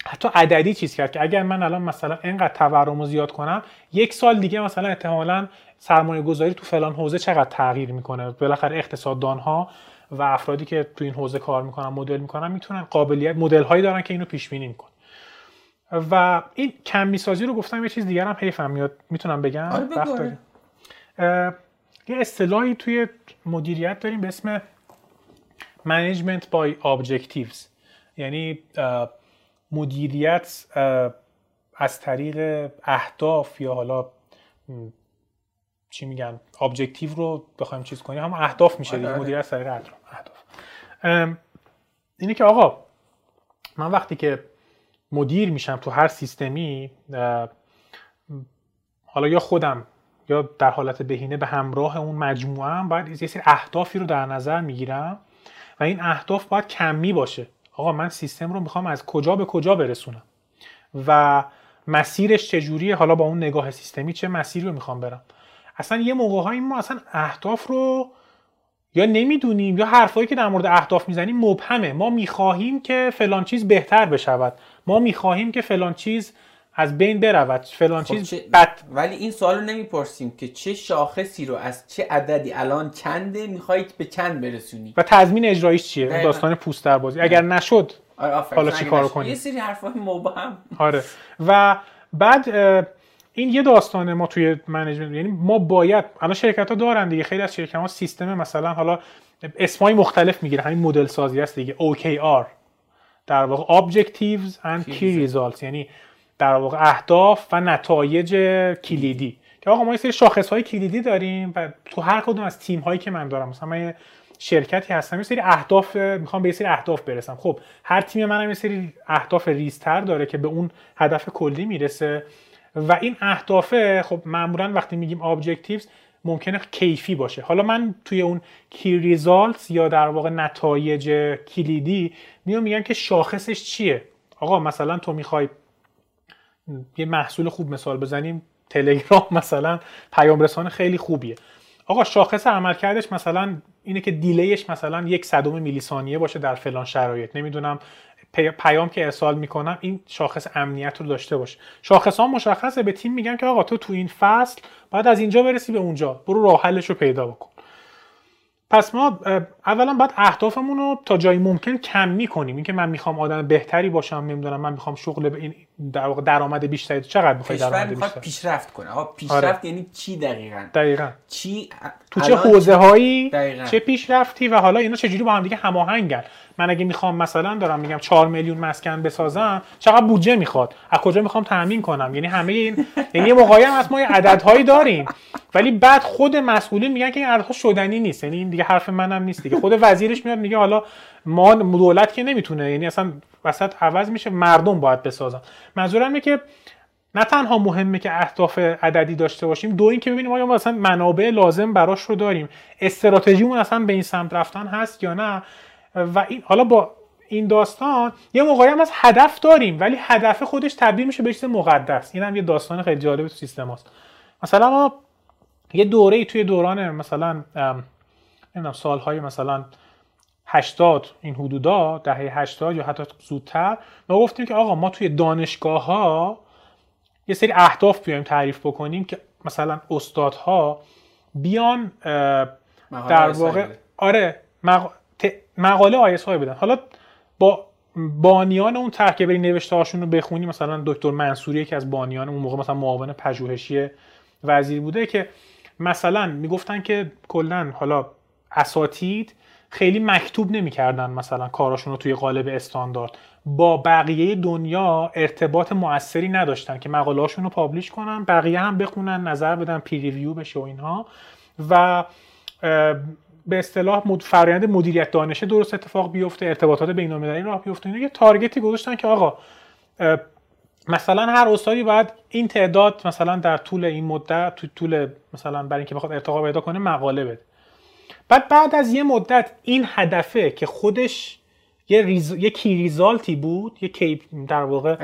[SPEAKER 2] حتی عددی چیز کرد که اگر من الان مثلا اینقدر تورم زیاد کنم یک سال دیگه مثلا احتمالا سرمایه گذاری تو فلان حوزه چقدر تغییر می‌کنه؟ بالاخره اقتصاددان ها و افرادی که تو این حوزه کار می‌کنن مدل می‌کنن می‌تونن قابلیت مدل هایی دارن که اینو پیش بینی می‌کنن. و این کمی سازی رو گفتم یه چیز دیگر هم حیفم میاد. می‌تونم بگم؟
[SPEAKER 1] آره
[SPEAKER 2] یه اصطلاحی توی مدیریت داریم به اسم management by objectives. یعنی مدیریت از طریق اهداف یا حالا چی میگن objective رو بخوایم چیز کنیم. هم اهداف میشه دیگه آره، آره. مدیریت از طریق اهداف اینه که آقا من وقتی که مدیر میشم تو هر سیستمی حالا یا خودم یا در حالت بهینه به همراه اون مجموعه هم باید یه سری اهدافی رو در نظر می‌گیرم و این اهداف باید کمی باشه. آقا من سیستم رو می‌خوام از کجا به کجا برسونم و مسیرش چجوریه؟ حالا با اون نگاه سیستمی چه مسیری رو می‌خوام برم؟ اصلا یه موقع ما اصلا اهداف رو یا نمی‌دونیم یا حرفایی که در مورد اهداف می‌زنیم مبهمه. ما می‌خواهیم که فلان چیز بهتر بشود. ما می‌خواهیم که فلان چیز از بین برود. فلان خب چیز بد.
[SPEAKER 1] ولی این سوال رو نمی‌پرسیم که چه شاخصی رو از چه عددی الان چنده می‌خواهید به چند برسونی
[SPEAKER 2] و تضمین اجرایش چیه؟ داستان پوست در بازی. اگر نشد آره حالا چی کار کنیم؟
[SPEAKER 1] یه سری حرفای مبهم.
[SPEAKER 2] آره. و بعد این یه داستانه ما توی management یعنی ما باید الان شرکت ها دارن دیگه خیلی از شرکت ها سیستم مثلا حالا اسمای مختلف می‌گیره همین مدل سازی هست دیگه OKR در واقع Objectives and Key Results. یعنی در واقع اهداف و نتایج کلیدی. که آقا ما یه سری شاخص های کلیدی داریم و تو هر کدوم از تیم هایی که من دارم مثلا من شرکتی هستم یه سری اهداف می‌خوام به یه سری اهداف برسم. خب هر تیم منم یه سری اهداف ریزتر داره که به اون هدف کلی می‌رسه. و این اهدافه خب معمولا وقتی میگیم objectives ممکنه کیفی باشه. حالا من توی اون کی ریزالتس یا در واقع نتایج کلیدی میام میگم که شاخصش چیه؟ آقا مثلا تو می‌خوای یه محصول خوب مثال بزنیم. تلگرام مثلا پیام رسان خیلی خوبیه. آقا شاخص عملکردش مثلا اینه که دیلیش مثلا یک صدم میلی ثانیه باشه در فلان شرایط. نمی‌دونم پیام که ارسال می‌کنم این شاخص امنیت رو داشته باشه شاخص ها مشخصه به تیم میگن که آقا تو تو این فصل باید از اینجا برسی به اونجا برو راه حلش رو پیدا بکن. پس ما اولا باید اهدافمون رو تا جایی ممکن کم می‌کنیم. اینکه من می‌خوام آدم بهتری باشم نمی‌دونم من می‌خوام شغل به این در واقع درآمد بیشتری چقدر می‌خوای درآمد بیشتری
[SPEAKER 1] پیشرفت کنه. آقا پیشرفت آره. یعنی چی دقیقاً؟
[SPEAKER 2] دقیقاً.
[SPEAKER 1] چی
[SPEAKER 2] تو چه حوزه هایی چه پیشرفتی و حالا اینا چجوری با هم دیگه هماهنگن؟ من اگه می‌خوام مثلا دارم میگم 4 میلیون مسکن بسازم چقدر بودجه می‌خواد؟ از کجا می‌خوام تامین کنم؟ یعنی همه این یعنی یه موقعی هم از ما یه عددهایی داریم. ولی بعد خود مسئولین میگن که این عددها شدنی نیست. یعنی این دیگه حرف منم نیست دیگه. خود وزیرش میاد میگه حالا ما دولت که نمی‌تونه یعنی اصلا وسط عوض میشه مردم باید بسازن. منظورم اینه که نه تنها مهمه که اهداف عددی داشته باشیم دو این که ببینیم آیا ما مثلا منابع لازم براش رو داریم. استراتژیمون اصلا به این سمت رفتن هست یا نه؟ و این حالا با این داستان یه موقعی هم از هدف داریم ولی هدف خودش تبدیل میشه به چیز مقدس. این هم یه داستان خیلی جالب تو سیستم هست مثلا ما یه دوره توی دوران مثلا نمی‌دونم سالهای مثلا 80 این حدودا دهه 80 یا حتی زودتر. ما گفتیم که آقا ما توی دانشگاه ها یه سری اهداف بیایم تعریف بکنیم که مثلا استادها بیان در واقع آره مقاله آیس های بدن. حالا با بانیان اون طرح که بری نوشته هاشون رو بخونی مثلا دکتر منصوری که از بانیان اون موقع مثلا معاون پژوهشی وزیر بوده که مثلا می‌گفتن که کلا حالا اساتید خیلی مکتوب نمی‌کردن مثلا کاراشون رو توی قالب استاندارد. با بقیه دنیا ارتباط موثری نداشتن که مقاله رو publish کنن بقیه هم بخونن نظر بدن peer review بشه و اینها. و به اصطلاح مد... فرآیند مدیریت دانشه درست اتفاق بیفته ارتباطات بین‌المللی راه بیفته اینا یه target ی گذاشتن که آقا مثلا هر استادی باید این تعداد مثلا در طول این مدت تو طول مثلا برای اینکه بخواد ارتقا پیدا کنه مقاله بده. بعد بعد از یه مدت این هدفه که خودش یه, ریز... یه key result ی بود یه key در واقع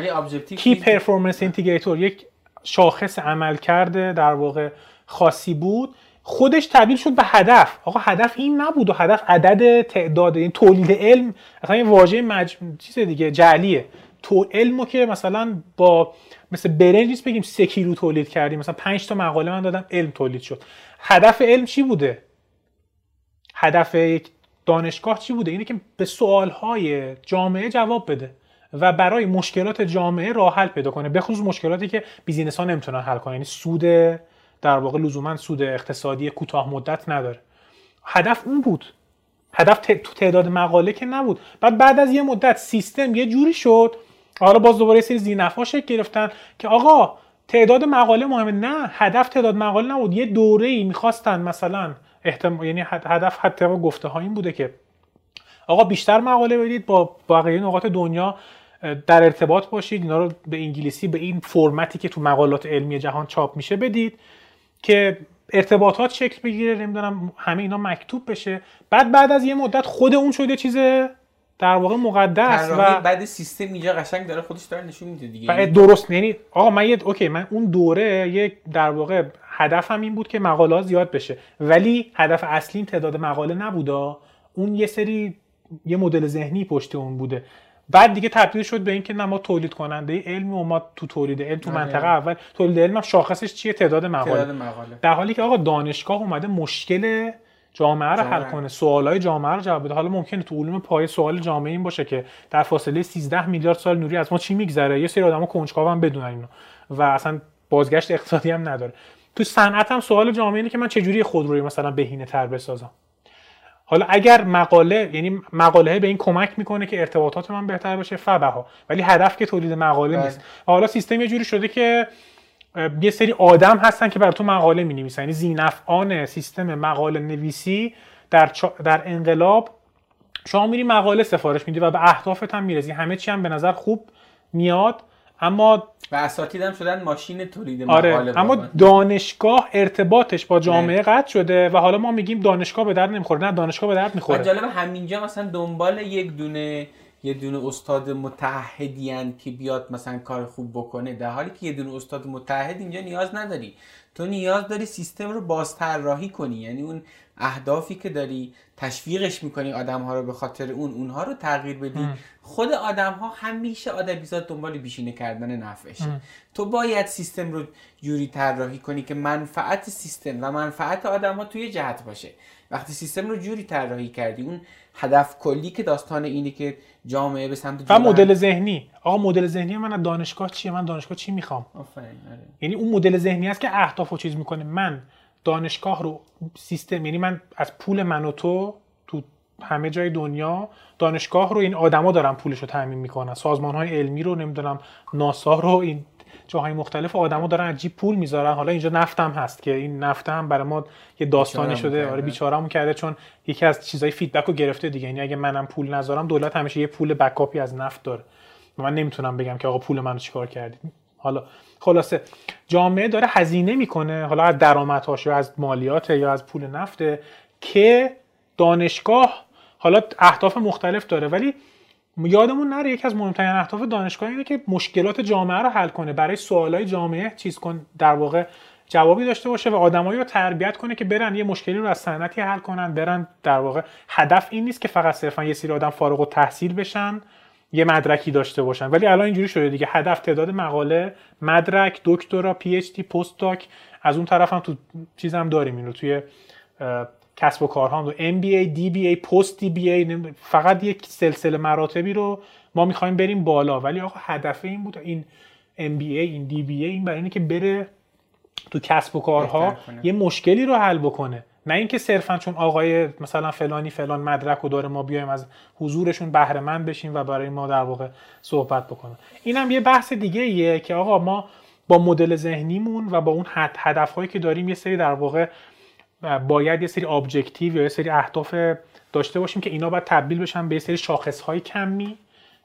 [SPEAKER 2] key performance indicator یک شاخص عمل کرده در واقع خاصی بود. خودش تبدیل شد به هدف. آقا هدف این نبود و هدف عدد تعداد این تولید علم. اصلا این واژه مج... چیز دیگه جعلیه. تو علمو که مثلا با مثل برنج نیست بگیم سه کیلو تولید کردیم. مثلا 5 تا مقاله من دادم علم تولید شد. هدف علم چی بوده؟ هدف یک دانشگاه چی بوده؟ اینه که به سوالهای جامعه جواب بده و برای مشکلات جامعه راه حل پیدا کنه به خصوص مشکلاتی که بیزینس ها نمی‌تونن حل کنن. یعنی سود در واقع لزوما سود اقتصادی کوتاه مدت نداره. هدف اون بود. هدف تو تعداد مقاله که نبود. بعد بعد از یه مدت سیستم یه جوری شد. حالا باز دوباره سری زینفا شکل گرفتن که آقا تعداد مقاله مهمه. نه هدف تعداد مقاله نبود. یه دوره ای می‌خواستن مثلا احتمال یعنی هدف حتی گفته ها این بوده که آقا بیشتر مقاله بدید با بقیه نقاط دنیا در ارتباط باشید اینا رو به انگلیسی به این فرمتی که تو مقالات علمی جهان چاپ میشه بدید که ارتباطات شکل بگیره نمی‌دونم همه اینا مکتوب بشه. بعد بعد از یه مدت خود اون شده چیز در واقع مقدس
[SPEAKER 1] و بعد سیستم اینجا قشنگ داره خودش داره نشون میده دیگه.
[SPEAKER 2] درست یعنی آقا من یه اوکی من اون دوره یک در واقع هدفم این بود که مقاله زیاد بشه. ولی هدف اصلی تعداد مقاله نبودا اون یه سری یه مدل ذهنی پشت اون بوده. بعد دیگه تبدیل شد به اینکه نه ما تولید کننده علم و ما تو تولید علم تو آره. منطقه اول تولید علم هم شاخصش چیه؟ تعداد مقاله. تعداد مقاله. در حالی که آقا دانشگاه اومده مشکل جامعه رو حل کنه سوالای جامعه رو جواب بده. حالا ممکنه تو علوم پایه سوال جامعه این باشه که در فاصله 13 میلیارد سال نوری از ما چی میگذره؟ یه سری آدما کنجکاو هم بدونن اینو. و اصلا بازگشت اقتصادی هم نداره. تو صنعت هم سوال جامعه اینه که من چجوری خودروی مثلا بهینه تر بسازم؟ حالا اگر مقاله یعنی مقاله به این کمک می‌کنه که ارتباطات من بهتر بشه فبها. ولی هدف که تولید مقاله نیست. بله. حالا سیستم یه جوری شده که یه سری آدم هستن که بر تو مقاله می نویسن یعنی زینفعان سیستم مقاله نویسی در, در انقلاب شما میری مقاله سفارش میدی و به اهدافت هم می‌رسی. همه چی هم به نظر خوب میاد. اما
[SPEAKER 1] و اساتید هم شدن ماشین تولید
[SPEAKER 2] آره اما دانشگاه ارتباطش با جامعه قطع شده و حالا ما میگیم دانشگاه به درد نمی‌خوره نه دانشگاه به درد می‌خوره.
[SPEAKER 1] جالب همینجا مثلا دنبال یک دونه یه دونه استاد متحدی که بیاد مثلا کار خوب بکنه در حالی که یه دونه استاد متحد اینجا نیاز نداری. تو نیاز داری سیستم رو بازطراحی کنی. یعنی اون اهدافی که داری تشویقش می‌کنی آدم ها رو به خاطر اون اونها رو تغییر بدی. خود آدم ها همیشه ادبیات دنبال بیشینه کردن نفعشه. تو باید سیستم رو جوری طراحی کنی که منفعت سیستم و منفعت آدم ها توی جهت باشه. وقتی سیستم رو جوری طراحی کردی اون هدف کلی که داستان اینه که جامعه به سمت
[SPEAKER 2] و مدل ذهنی. آقا مدل ذهنی من دانشگاه چیه؟ من دانشگاه چی می‌خوام؟ آره. یعنی اون مدل ذهنی است که اهداف و چیز می‌کنه. من دانشگاه رو سیستم یعنی من از پول من و تو تو همه جای دنیا دانشگاه رو این آدما دارن پولش رو تامین می‌کنن. سازمان های علمی رو نمی‌دونم ناسا رو این جاهای مختلف آدما دارن عجیب پول می‌ذارن. حالا اینجا نفتم هست که این نفت هم برای ما یه داستانی شده. آره بیچارهمون کرده چون یکی از چیزای فیدبک رو گرفته دیگه. یعنی اگه منم پول نذارم دولت همیشه یه پول بکاپی از نفت داره. من نمی‌تونم بگم که آقا پول منو چیکار کردید حالا خلاصه جامعه داره هزینه می‌کنه. حالا از درآمدهاش یا از مالیات یا از پول نفته که دانشگاه حالا اهداف مختلف داره. ولی یادمون نره یکی از مهمترین اهداف دانشگاه اینه که مشکلات جامعه رو حل کنه برای سوالای جامعه چیز کن در واقع جوابی داشته باشه و آدمایی رو تربیت کنه که برن یه مشکلی رو از صنعتی حل کنن برن در واقع هدف این نیست که فقط صرفا یه سری آدم فارغ التحصیل بشن یه مدرکی داشته باشن. ولی الان اینجوری شده دیگه. هدف تعداد مقاله مدرک دکترا PhD post از اون طرف هم تو چیزم داریم این توی کسب و کارها و ام بی ای دی بی ای پست دی بی ای فقط یک سلسله مراتبی رو ما می‌خوایم بریم بالا. ولی آقا هدف این بود این ام بی ای این دی بی ای این برای اینه که بره تو کسب و کارها یه مشکلی رو حل بکنه. نه اینکه صرفا چون آقای مثلا فلانی فلان مدرک و داره ما بیایم از حضورشون بهره مند بشیم و برای ما در واقع صحبت بکنن. اینم یه بحث دیگه ایه که آقا ما با مدل ذهنیمون و با اون هدفهایی که داریم یه سری در واقع باید یه سری objective یا یه سری اهداف داشته باشیم که اینا باید تبدیل بشن به یه سری شاخص های کمی.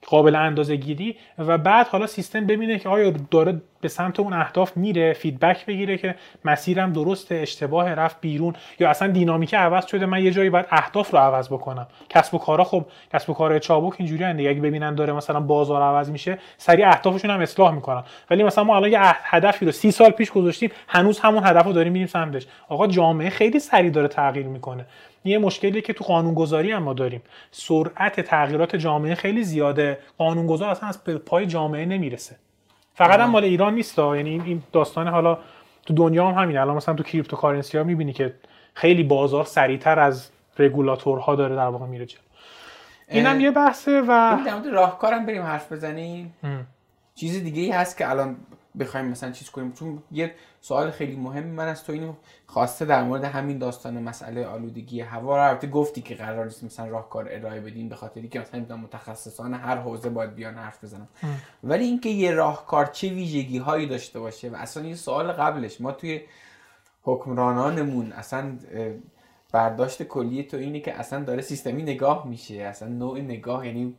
[SPEAKER 2] قابل اندازه گیری و بعد حالا سیستم ببینه که آیا داره به سمت اون اهداف میره feedback بگیره که مسیرم درسته اشتباه رفت بیرون یا اصلا دینامیک عوض شده من یه جایی باید اهداف رو عوض بکنم. کسب و کارا خب کسب و کار چابک اینجوری هن اگه ببینن داره مثلا بازار عوض میشه سریع اهدافشون هم اصلاح می‌کنن. ولی مثلا ما الان یه هدفی رو سی سال پیش گذاشتیم هنوز همون هدف رو داریم میریم سمتش. آقا جامعه خیلی سریع داره تغییر می‌کنه. یه مشکلی که تو قانونگذاری هم ما داریم. سرعت تغییرات جامعه خیلی زیاده. قانونگذار اصلا از پای جامعه نمی‌رسه. فقط هم مال ایران نیست یعنی این داستان حالا تو دنیا هم همین. الان مثلا تو cryptocurrency ها می‌بینی که خیلی بازار سریعتر از رگولاتورها داره در واقع میره جلو. اینم یه بحثه و
[SPEAKER 1] در مورد راهکارم بریم حرف بزنیم. چیز دیگه ای هست که الان بخوایم مثلا چیز کنیم. چون یه سوال خیلی مهم من از تو اینو خواسته در مورد همین داستان مسئله آلودگی هوا رو البته گفتی که قرار نیست مثلا راهکار ارائه بدین به خاطری که مثلا متخصصان هر حوزه باید بیان حرف بزنن. ولی اینکه یه راهکار چه ویژگی هایی داشته باشه و اصلا یه سوال قبلش ما توی حکمرانانمون اصلا برداشت کلی تو اینه که اصلا داره سیستمی نگاه میشه اصلا نوع نگاه یعنی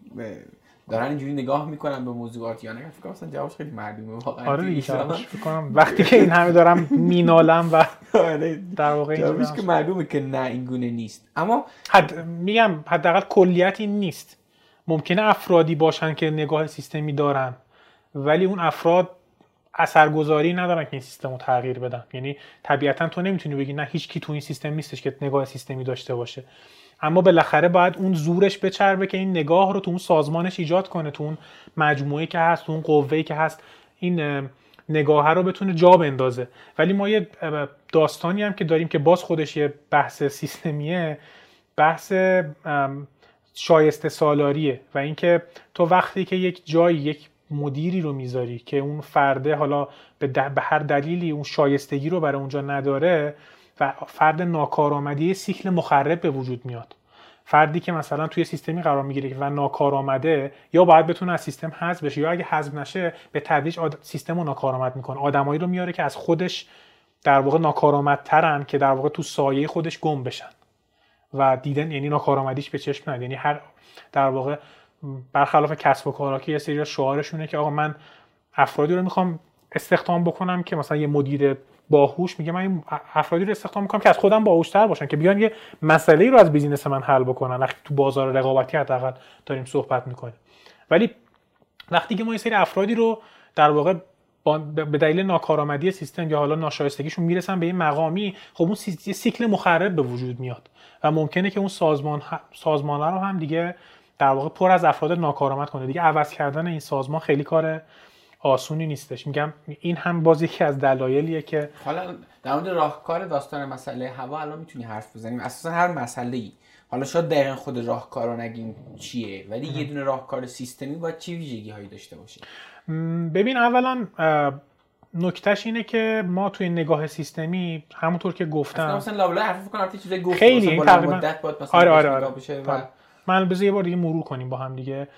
[SPEAKER 1] دارن اینجوری نگاه می‌کنن به موضوعات یا نه؟ فکر کنم جوابش خیلی معلومه واقعا
[SPEAKER 2] آره دیگه کنم وقتی که این همه دارم مینالم و
[SPEAKER 1] آره. در واقع جوابش که معلومه که نه این گونه نیست. اما
[SPEAKER 2] حد میگم حداقل کلیت این نیست. ممکنه افرادی باشن که نگاه سیستمی دارن ولی اون افراد اثرگذاری ندارن که این سیستم رو تغییر بدن. یعنی طبیعتا تو نمی‌تونی بگی نه هیچ کی تو این سیستم نیستش که نگاه سیستمی داشته باشه. اما بالاخره باید اون زورش بچربه که این نگاه رو تو اون سازمانش ایجاد کنه تو اون مجموعه که هست تو اون قوه که هست این نگاه رو بتونه جا بندازه. ولی ما یه داستانی هم که داریم که باز خودش یه بحث سیستمیه بحث شایسته سالاریه و اینکه تو وقتی که یک جایی یک مدیری رو می‌ذاری که اون فرده حالا به, هر دلیلی اون شایستگی رو برای اونجا نداره فرد ناکارآمدی سیکل مخرب به وجود میاد. فردی که مثلا توی سیستمی قرار می‌گیره و ناکارآمده یا باید بتونه از سیستم حذف بشه یا اگه حذف نشه به تدریج آد... سیستم رو ناکارآمد می‌کنه. آدمایی رو میاره که از خودش در واقع ناکارآمدترن که در واقع تو سایه خودش گم بشن. و دیدن یعنی ناکارآمدیش به چشم میاد یعنی هر در واقع برخلاف کسب و کارا که یه سری شعارشونه که آقا من افرادی رو می‌خوام استخدام بکنم که مثلا یه مدیر باهوش میگه من افرادی رو استخدام می‌کنم که از خودم باهوشتر باشن که بیان یه مسئله رو از بیزینس من حل بکنن. وقتی تو بازار رقابتی حداقل داریم صحبت می‌کنیم. ولی وقتی که ما یه سری افرادی رو در واقع به دلیل ناکارآمدی سیستم یا حالا ناشایستگیشون می‌رسن به این مقامی خب اون سیکل مخرب به وجود میاد و ممکنه که اون سازمان سازمان رو هم دیگه در واقع پر از افراد ناکارآمد کنه. دیگه عوض کردن این سازمان خیلی کار آسونی نیستش. میگم این هم باز یکی از دلایلیه که
[SPEAKER 1] حالا در مورد راهکار داستان مسئله هوا الان می‌تونی حرف بزنیم. اساسا هر مسئله ای حالا شاید دقیقا خود راهکار رو نگیم چیه ولی یه دونه راهکار سیستمی باید چه ویژگی هایی داشته باشه؟
[SPEAKER 2] ببین اولا نکتهش اینه که ما توی نگاه سیستمی همونطور که گفتم
[SPEAKER 1] مثلا لابلا حرف کنم چیزای
[SPEAKER 2] گفت خیلی این تقریبا آره آره, آره. و... من بذار یه بار دیگه مرور کنیم با هم دیگه.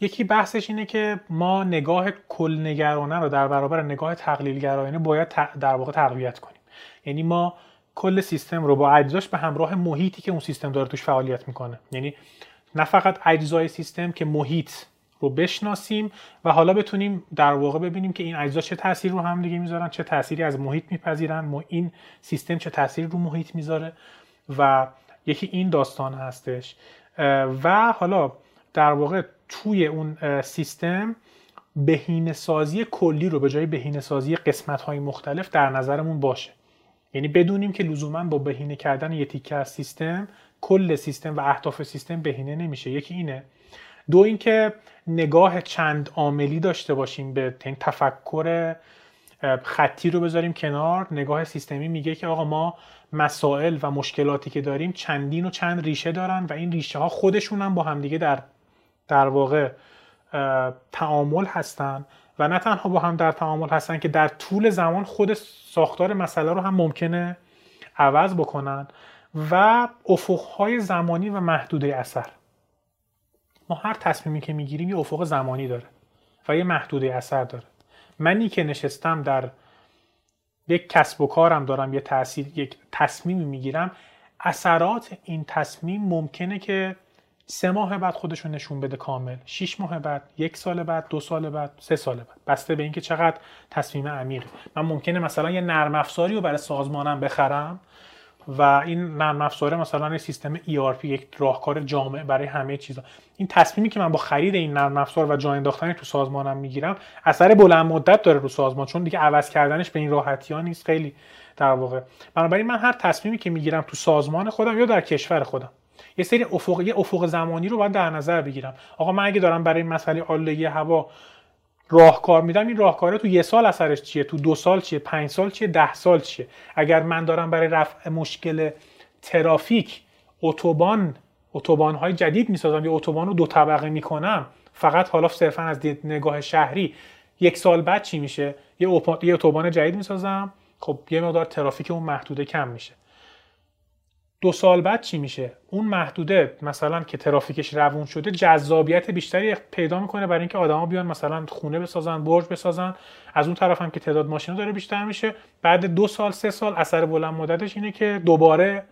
[SPEAKER 2] یکی بحثش اینه که ما نگاه کل نگرانه رو در برابر نگاه تقلیل گرایانه باید در واقع تقویت کنیم. یعنی ما کل سیستم رو با اجزاش به همراه محیطی که اون سیستم داره توش فعالیت می‌کنه. یعنی نه فقط اجزای سیستم که محیط رو بشناسیم و حالا بتونیم در واقع ببینیم که این اجزا چه تاثیر رو هم دیگه می‌ذارن چه تأثیری از محیط میپذیرن این سیستم چه تأثیری رو محیط می‌ذاره و یکی این داستان هستش. و حالا در واقع توی اون سیستم بهینه سازی کلی رو به جای بهینه سازی قسمت های مختلف در نظرمون باشه. یعنی بدونیم که لزوما با بهینه کردن یه تیکه از سیستم کل سیستم و اهداف سیستم بهینه نمیشه. یکی اینه. دو اینکه نگاه چند عاملی داشته باشیم به این تفکر خطی رو بذاریم کنار. نگاه سیستمی میگه که آقا ما مسائل و مشکلاتی که داریم چندین و چند ریشه دارن و این ریشه ها خودشون هم با همدیگه در در واقع تعامل هستن و نه تنها با هم در تعامل هستن که در طول زمان خود ساختار مسئله رو هم ممکنه عوض بکنن و افقهای زمانی و محدوده اثر. ما هر تصمیمی که می‌گیریم یه افق زمانی داره و یه محدوده اثر داره. منی که نشستم در یک کسب و کارم دارم یه تاثیر یک تصمیمی می‌گیرم اثرات این تصمیم ممکنه که سه ماه بعد خودش رو نشون بده کامل. شیش ماه بعد یک سال بعد دو سال بعد سه سال بعد. بسته به اینکه چقدر تصمیم عمیقه من ممکنه مثلا یه نرم افزاری رو برای سازمانم بخرم و این نرم افزاره مثلا یه سیستم ERP یک راهکار جامع برای همه چیزا. این تصمیمی که من با خرید این نرم افزار و جا انداختن تو سازمانم می‌گیرم اثر بلند مدت داره رو سازمان چون دیگه عوض کردنش به این راحتی ها نیست. خیلی در واقع. بنابراین من هر تصمیمی که می‌گیرم تو سازمان خودم یا در کشور خودم یه سری افق یه افق زمانی رو باید در نظر بگیرم. آقا من اگه دارم برای مسئله آلودگی هوا راهکار میدم این راهکاره تو یه سال اثرش چیه؟ تو دو سال چیه؟ پنج سال چیه؟ ده سال چیه؟ اگر من دارم برای رفع مشکل ترافیک اتوبان اتوبان های جدید می‌سازم یا اتوبان رو دو طبقه می‌کنم فقط حالا صرفا از نگاه شهری یک سال بعد چی میشه؟ یه اتوبان جدید می‌سازم خب یه مقدار ترافیک اون محدوده کم میشه. دو سال بعد چی میشه؟ اون محدوده مثلا که ترافیکش روون شده جذابیت بیشتری پیدا می‌کنه برای اینکه آدما بیان مثلا خونه بسازن برج بسازن. از اون طرف هم که تعداد ماشینا داره بیشتر میشه. بعد دو سال سه سال اثر بلند مدتش اینه که دوباره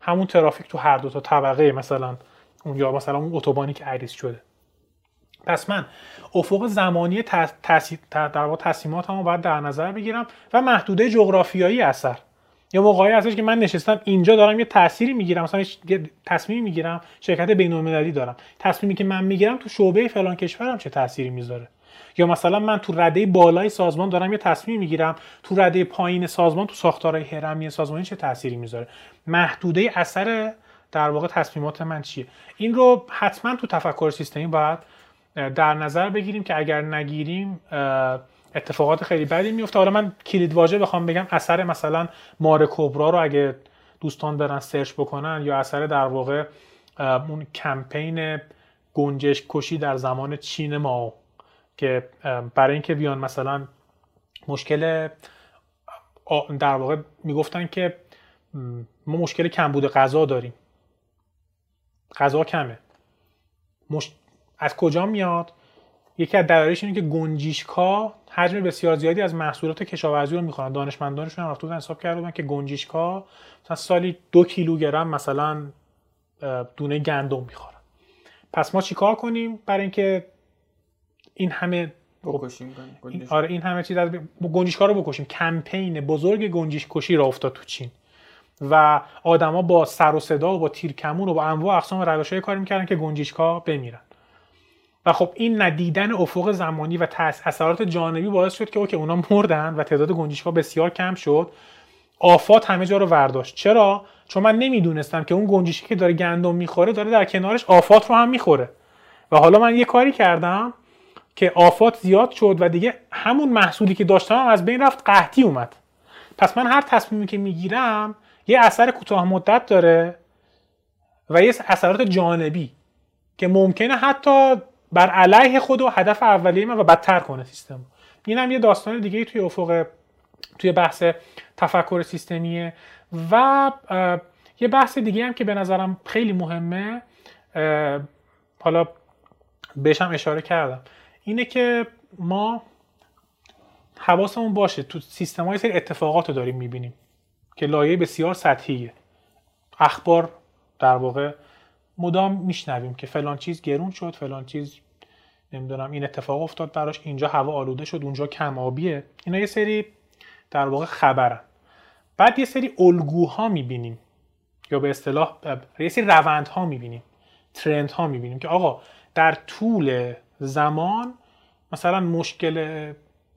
[SPEAKER 2] همون ترافیک تو هر دو تا طبقه مثلا اون یا مثلا اون اتوبانی که عریض شده. پس من افق زمانی تصمیمات هم باید در نظر بگیرم و محدوده جغرافیایی اثر. یا موقعی هستش که من نشستم اینجا دارم یه تأثیری می‌گیرم. مثلا یه تصمیمی می‌گیرم شرکت بین‌المللی دارم. تصمیمی که من می‌گیرم تو شعبه فلان کشورم چه تأثیری می‌ذاره؟ یا مثلا من تو رده بالای سازمان دارم یه تصمیم می‌گیرم تو رده پایین سازمان تو ساختارهای هرمی سازمانی چه تأثیری می‌ذاره؟ محدوده اثر در واقع تصمیمات من چیه؟ این رو حتما تو تفکر سیستمی باید در نظر بگیریم که اگر نگیریم اتفاقات خیلی بدی میفته حالا من کلید واژه بخوام بگم اثر مثلا مار کبرا رو اگه دوستان برن سرچ بکنن یا اثر در واقع اون کمپین گنجش کشی در زمان چین ما که برای اینکه بیان مثلا مشکل در واقع می‌گفتن که ما مشکل کمبود غذا داریم. غذا کمه. مش... از کجا میاد؟ یکی از دلایلش اینه که گنجیشکا حجم بسیار زیادی از محصولات کشاورزی رو می‌خورن. دانشمندانشون هم رفتن حساب کرده بودن که گنجیشکا مثلا سالی دو کیلوگرم مثلا دونه گندم می‌خورن. پس ما چیکار کنیم برای اینکه این همه
[SPEAKER 1] بکشیم
[SPEAKER 2] این آره این همه چیز از گنجیشکا رو بکشیم. کمپین بزرگ گنجیش کشی را افتاد تو چین. و آدما با سر و صدا و با تیرکمون و با انواع اقسام روش‌های کار می‌کردن که گنجیشکا بمیرن. و خب این ندیدن افق زمانی و اثرات جانبی باعث شد که اوکی اونا مردن و تعداد گنجشک‌ها بسیار کم شد. آفات همه جا رو ورداشت. چرا؟ چون من نمی‌دونستم که اون گنجشکی که داره گندم می‌خوره داره در کنارش آفات رو هم می‌خوره. و حالا من یه کاری کردم که آفات زیاد شد و دیگه همون محصولی که داشتم از بین رفت قحطی اومد. پس من هر تصمیمی که می‌گیرم یه اثر کوتاه مدت داره و یه اثرات جانبی که ممکنه حتی بر علیه خود و هدف اولیه من و بدتر کنه سیستم. این هم یه داستان دیگه توی افق توی بحث تفکر سیستمیه و یه بحث دیگه هم که به نظرم خیلی مهمه حالا بهشم اشاره کردم. اینه که ما حواسمون باشه تو سیستم های سری اتفاقات رو داریم می‌بینیم که لایه بسیار سطحیه. اخبار در واقع مدام میشنویم که فلان چیز گرون شد فلان چیز نمی‌دونم این اتفاق افتاد براش اینجا هوا آلوده شد اونجا کم آبیه. اینا یه سری در واقع خبرن. بعد یه سری الگوها می‌بینیم یا به اصطلاح یه سری روندها می‌بینیم ترندها می‌بینیم که آقا در طول زمان مثلا مشکل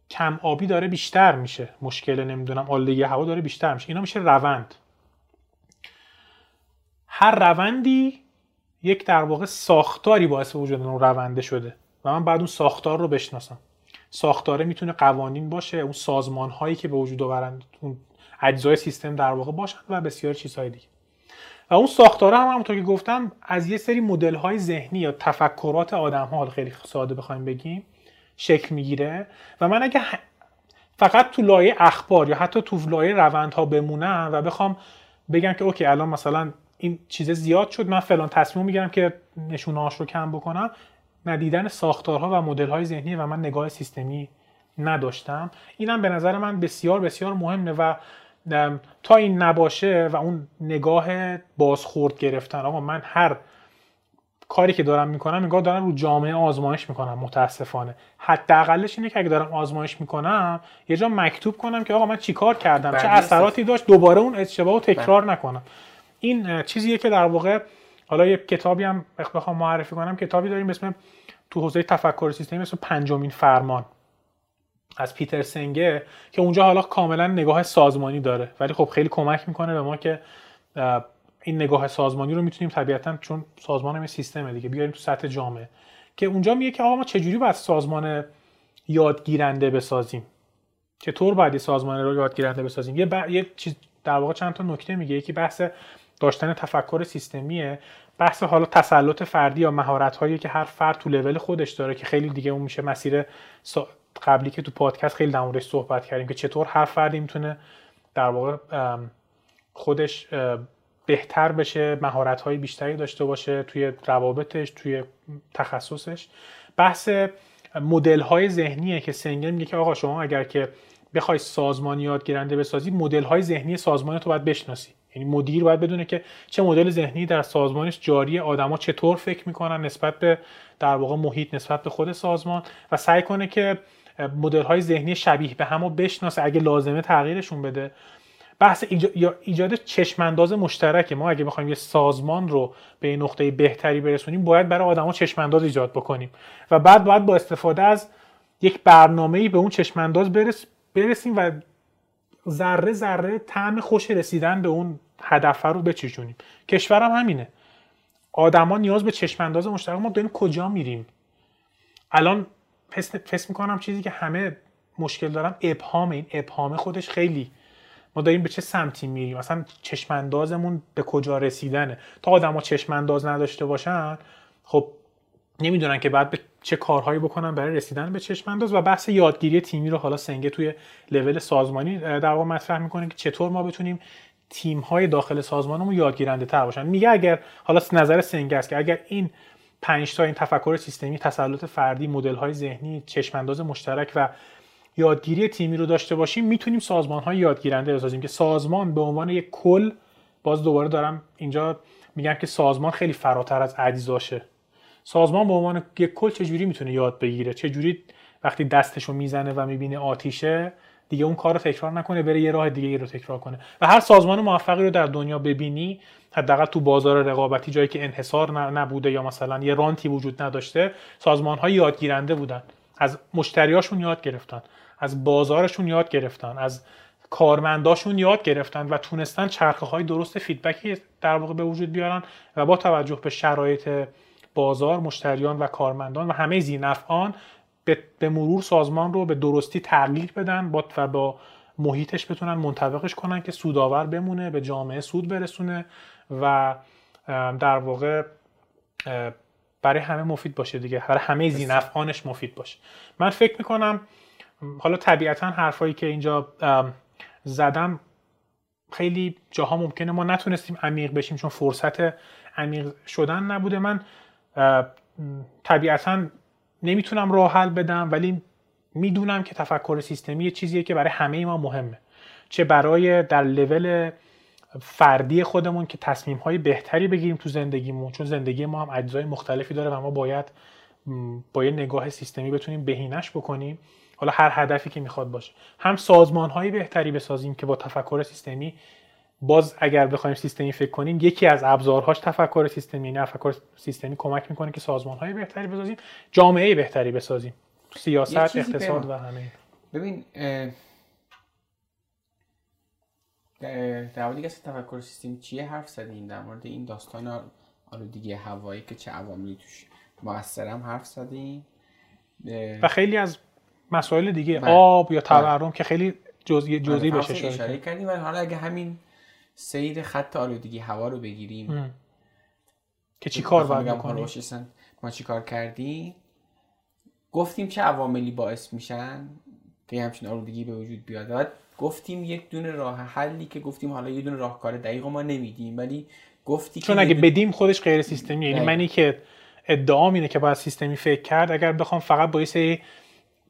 [SPEAKER 2] کم آبی داره بیشتر میشه مشکل نمی‌دونم آلودگی هوا داره بیشتر میشه. اینا میشه روند. هر روندی یک در واقع ساختاری باعث وجود اون رونده شده و من بعد اون ساختار رو بشناسم. ساختاره می‌تونه قوانین باشه اون سازمان هایی که به وجود آورند اون اجزای سیستم در واقع باشن و بسیار چیزهای دیگه. و اون ساختاره هم همونطور که گفتم از یه سری مدل های ذهنی یا تفکرات آدم ها خیلی ساده بخوایم بگیم شکل می‌گیره. و من اگه فقط تو لایه اخبار یا حتی تو لایه روندها بمونم و بخوام بگم که اوکی الان مثلا این چیز زیاد شد. من فلان تصمیم می‌گیرم که نشونهاش رو کم بکنم. ندیدن ساختارها و مدل‌های ذهنی و من نگاه سیستمی نداشتم. اینم به نظر من بسیار بسیار مهمه و تا این نباشه و اون نگاه بازخورد گرفتن آقا من هر کاری که دارم می‌کنم نگاه دارم رو جامعه آزمایش می‌کنم متاسفانه. حداقلش اینه که اگه دارم آزمایش می‌کنم یه جا مکتوب کنم که آقا من چیکار کردم؟ چه اثراتی داشت؟ دوباره اون اشتباه رو تکرار بله. نکنم. این چیزیه که در واقع حالا یه کتابی هم بخوام معرفی کنم کتابی داریم اسم تو حوزه تفکر سیستمی مثل پنجمین فرمان از پیتر سنگه که اونجا حالا کاملا نگاه سازمانی داره. ولی خب خیلی کمک می‌کنه به ما که این نگاه سازمانی رو می‌تونیم طبیعتا چون سازمان هم سیستمه دیگه بیاریم تو سطح جامعه. که اونجا میگه که آقا ما چجوری باید سازمان یادگیرنده بسازیم؟ چطور باید سازمان رو یادگیرنده بسازیم؟ یه, یه چیز در واقع چند تا نکته میگه. یکی بحث داشتن تفکر سیستمیه. بحث حالا تسلط فردی یا مهارت هایی که هر فرد تو لول خودش داره که خیلی دیگه اون میشه مسیر قبلی که تو پادکست خیلی در صحبت کردیم که چطور هر فردی می‌تونه در واقع خودش بهتر بشه مهارت های بیشتری داشته باشه توی روابطش توی تخصصش. بحث مدل های ذهنیه که سنگر میگه که آقا شما اگر که بخوای سازمان یادگیرنده بسازی مدل های ذهنی سازمان تو باید بشناسی. یعنی مدیر باید بدونه که چه مدل ذهنی در سازمانش جاری آدما چطور فکر می‌کنن نسبت به در واقع محیط نسبت به خود سازمان و سعی کنه که مدل های ذهنی شبیه به همو بشناسه اگه لازمه تغییرشون بده. بحث ایجاد, ایجاد چشمانداز مشترکه. ما اگه بخوایم یه سازمان رو به نقطه بهتری برسونیم باید برای آدما چشمانداز ایجاد بکنیم و بعد باید با استفاده از یک برنامه‌ای به اون چشمانداز برس برسیم و ذره ذره طعم خوش رسیدن به اون هدف رو بچشونیم. کشورم هم همینه. آدما نیاز به چشمانداز مشترک ما داریم کجا میریم؟ الان پس می‌کنم چیزی که همه مشکل دارم ابهام این ابهام خودش خیلی. ما داریم به چه سمتی میریم؟ مثلا چشماندازمون به کجا رسیدنه؟ تا آدما چشمانداز نداشته باشن خب نمی‌دونن که بعد به چه کارهایی بکنن برای رسیدن به چشمانداز و بحث یادگیری تیمی رو حالا سنگه توی لول سازمانی در واقع مطرح می‌کنه که چطور ما بتونیم تیم های داخل سازمانمون یادگیرنده تر باشن. میگه اگر حالا نظر سنگه است که اگر این پنج تا این تفکر سیستمی تسلط فردی مدل های ذهنی چشمانداز مشترک و یادگیری تیمی رو داشته باشیم می‌تونیم سازمان های یادگیرنده بسازیم که سازمان به عنوان یک کل باز دوباره دارم اینجا میگم که سازمان خیلی فراتر از اجزاشه سازمان به عنوان یک کل چجوری می‌تونه یاد بگیره؟ چجوری وقتی دستشو می‌زنه و می‌بینه آتیشه دیگه اون کار رو تکرار نکنه بره یه راه دیگه رو تکرار کنه. و هر سازمان موفقی رو در دنیا ببینی حداقل تو بازار رقابتی جایی که انحصار نبوده یا مثلا یه رانتی وجود نداشته سازمان های یادگیرنده بودن. از مشتریاشون یاد گرفتن از بازارشون یاد گرفتن از کارمنداشون یاد گرفتن و تونستن چرخه های درست فیدبکی در واقع به وجود بیارن و با توجه به شرایط بازار مشتریان و کارمندان و همه زینفعان به مرور سازمان رو به درستی تغییر بدن با و با محیطش بتونن منطبقش کنن که سودآور بمونه به جامعه سود برسونه و در واقع برای همه مفید باشه دیگه برای همه زینفعانش مفید باشه. من فکر می‌کنم حالا طبیعتا حرفایی که اینجا زدم خیلی جاها ممکنه ما نتونستیم عمیق بشیم چون فرصت عمیق شدن نبوده. من طبیعتا نمی‌تونم راه حل بدم ولی می‌دونم که تفکر سیستمی یه چیزیه که برای همه ما مهمه. چه برای در لول فردی خودمون که تصمیم های بهتری بگیریم تو زندگیمون چون زندگی ما هم اجزای مختلفی داره و ما باید با یه نگاه سیستمی بتونیم بهینش بکنیم. حالا هر هدفی که می‌خواد باشه. هم سازمان های بهتری بسازیم که با تفکر سیستمی باز اگر بخوایم سیستمی فکر کنیم یکی از ابزارهاش تفکر سیستمی یعنی تفکر سیستمی کمک می‌کنه که سازمان های بهتری بسازیم جامعه بهتری بسازیم سیاست اقتصاد و همه
[SPEAKER 1] ببین در مورد تفکر سیستمی چیه حرف زدیم در مورد این داستان آلودگی هوایی که چه عواملی توش موثرم حرف زدیم
[SPEAKER 2] و خیلی از مسائل دیگه بله. آب یا تورم بله. که خیلی جزئی جزئی بشه
[SPEAKER 1] اشاره کردیم ولی حالا اگه همین سیر خط آلودگی هوا رو بگیریم.
[SPEAKER 2] که چی کار باید بکنیم؟
[SPEAKER 1] ما چی کار کردیم؟ گفتیم چه عواملی باعث میشن که همچین آلودگی به وجود بیاد. بعد گفتیم یک دونه راه حلی که گفتیم حالا یه دونه راهکار دقیق ما نمیدیم ولی گفتی
[SPEAKER 2] چون اگه بدیم خودش غیر سیستمی. یعنی منی که ادعام اینه که باید سیستمی فکر کرد اگر بخوام فقط با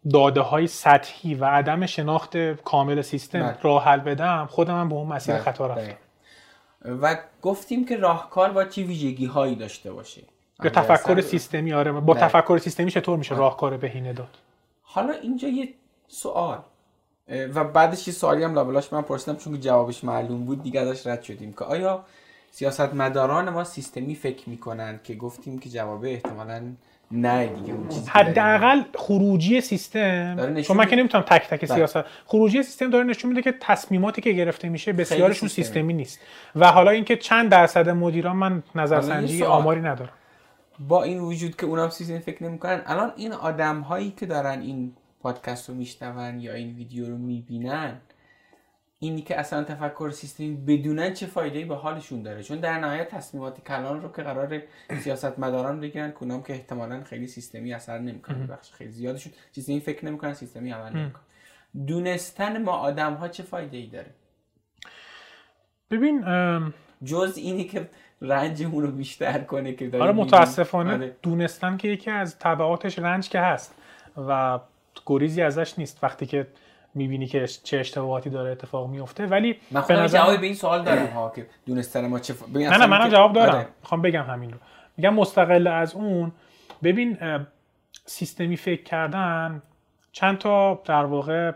[SPEAKER 2] داده های سطحی و عدم شناخت کامل سیستم
[SPEAKER 1] بله.
[SPEAKER 2] راه حل بدم خودم هم به اون مسیر
[SPEAKER 1] بله،
[SPEAKER 2] خطا رفتم.
[SPEAKER 1] و گفتیم که راهکار با چی ویژگی هایی داشته باشه
[SPEAKER 2] یا
[SPEAKER 1] اگر
[SPEAKER 2] تفکر
[SPEAKER 1] اصلا-
[SPEAKER 2] سیستمی آره با
[SPEAKER 1] بله.
[SPEAKER 2] تفکر سیستمی چطور میشه راهکار بهینه داد
[SPEAKER 1] حالا اینجا یه سوال و بعدش یه سوالی هم لابلاش من پرسیدم چون که جوابش معلوم بود دیگه ازش رد شدیم که آیا سیاستمداران ما سیستمی فکر می‌کنن که گفتیم که جواب احتمالا نه دیگه اون چیزی.
[SPEAKER 2] حداقل خروجی سیستم چون من که نمی‌تونم تک تک
[SPEAKER 1] بله.
[SPEAKER 2] سیاست خروجی سیستم داره نشون میده که تصمیماتی که گرفته میشه بسیارشون
[SPEAKER 1] سیستمی.
[SPEAKER 2] سیستمی نیست و حالا اینکه چند درصد مدیران من نظرسنجی. آماری ندارم
[SPEAKER 1] با این وجود که اونم سیستمی فکر نمی‌کنن الان این آدم هایی که دارن این پادکست رو میشنون یا این ویدیو رو می‌بینن اینی که اصلا تفکر سیستمی بدونن چه فایده به حالشون داره. چون در نهایت تصمیمات کلان رو که قرار سیاستمداران بگیرن اونام که احتمالا خیلی سیستمی اثر نمی‌کنه. بخش خیلی زیادشون سیستمی فکر نمی‌کنن سیستمی عمل نمی‌کنن دونستن ما آدم ها چه فایده ای داره؟
[SPEAKER 2] ببین ام،
[SPEAKER 1] جز اینی که رنجمون رو بیشتر کنه که داریم
[SPEAKER 2] آره. متاسفانه
[SPEAKER 1] آره.
[SPEAKER 2] دونستن که یکی از تبعاتش رنج که هست و گریزی ازش نیست. وقتی که می‌بینی که چه اشتباهاتی داره اتفاق میفته ولی
[SPEAKER 1] من
[SPEAKER 2] به
[SPEAKER 1] خودم
[SPEAKER 2] نظر
[SPEAKER 1] جواب به این سوال دارم ها که دونستن ما چه ف...
[SPEAKER 2] نه نه منم جواب دارم.
[SPEAKER 1] آره.
[SPEAKER 2] می‌خوام بگم همین رو. میگم مستقل از اون ببین سیستمی فکر کردن چند تا در واقع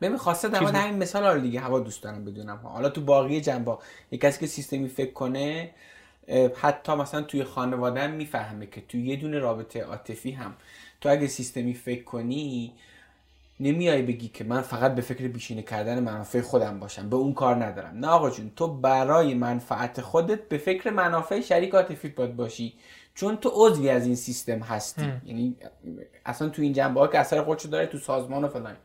[SPEAKER 1] ببین خواسته در مورد همین مثال رو دیگه هوا دوست دارم بدونم حالا تو باقی جنبا یک کسی که سیستمی فکر کنه حتی مثلا توی خانواده هم می‌فهمه که توی یه دونه رابطه عاطفی هم تو اگه سیستمی فکر کنی نمیای بگی که من فقط به فکر بیشینه کردن منافع خودم باشم. به اون کار ندارم. نه آقا جون تو برای منفعت خودت به فکر منافع شریک عاطفیت باید باشی. چون تو عضوی از این سیستم هستی. یعنی اصلا تو این جنبه ها که اثر خودشو داره تو سازمان و فلان.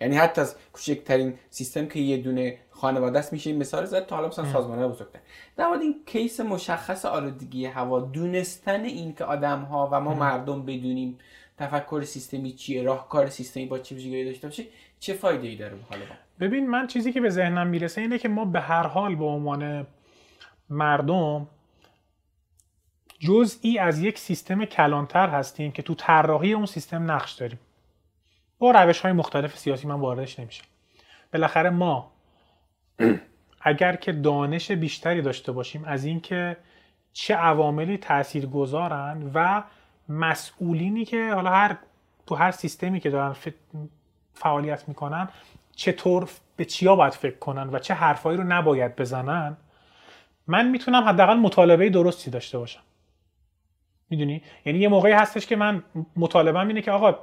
[SPEAKER 1] یعنی حتی از کوچکترین سیستم که یه دونه خانواده است میشه این مثال زد تا حالا مثلا سازمان بزرگتر. در مورد این کیس مشخص آلودگی هوا دونستن این که آدم ها و ما مردم بدونیم تفکر سیستمی چیه راهکار سیستمی با چه ویژگی داشته باشه چه فایده ای داره حالا؟
[SPEAKER 2] ببین من چیزی که به ذهنم می‌رسه اینه که ما به هر حال به عنوان مردم جزئی از یک سیستم کلانتر هستیم که تو طراحی اون سیستم نقش داریم. با روش های مختلف سیاسی من واردش نمیشم. بالاخره ما اگر که دانش بیشتری داشته باشیم از اینکه چه عواملی تأثیر گذارن و مسئولینی که حالا هر تو هر سیستمی که دارن فعالیت می‌کنن چطور به چیا باید فکر کنن و چه حرفایی رو نباید بزنن من می‌تونم حداقل مطالبه درستی داشته باشم. می‌دونی؟ یعنی یه موقعی هستش که من مطالبم اینه که آقا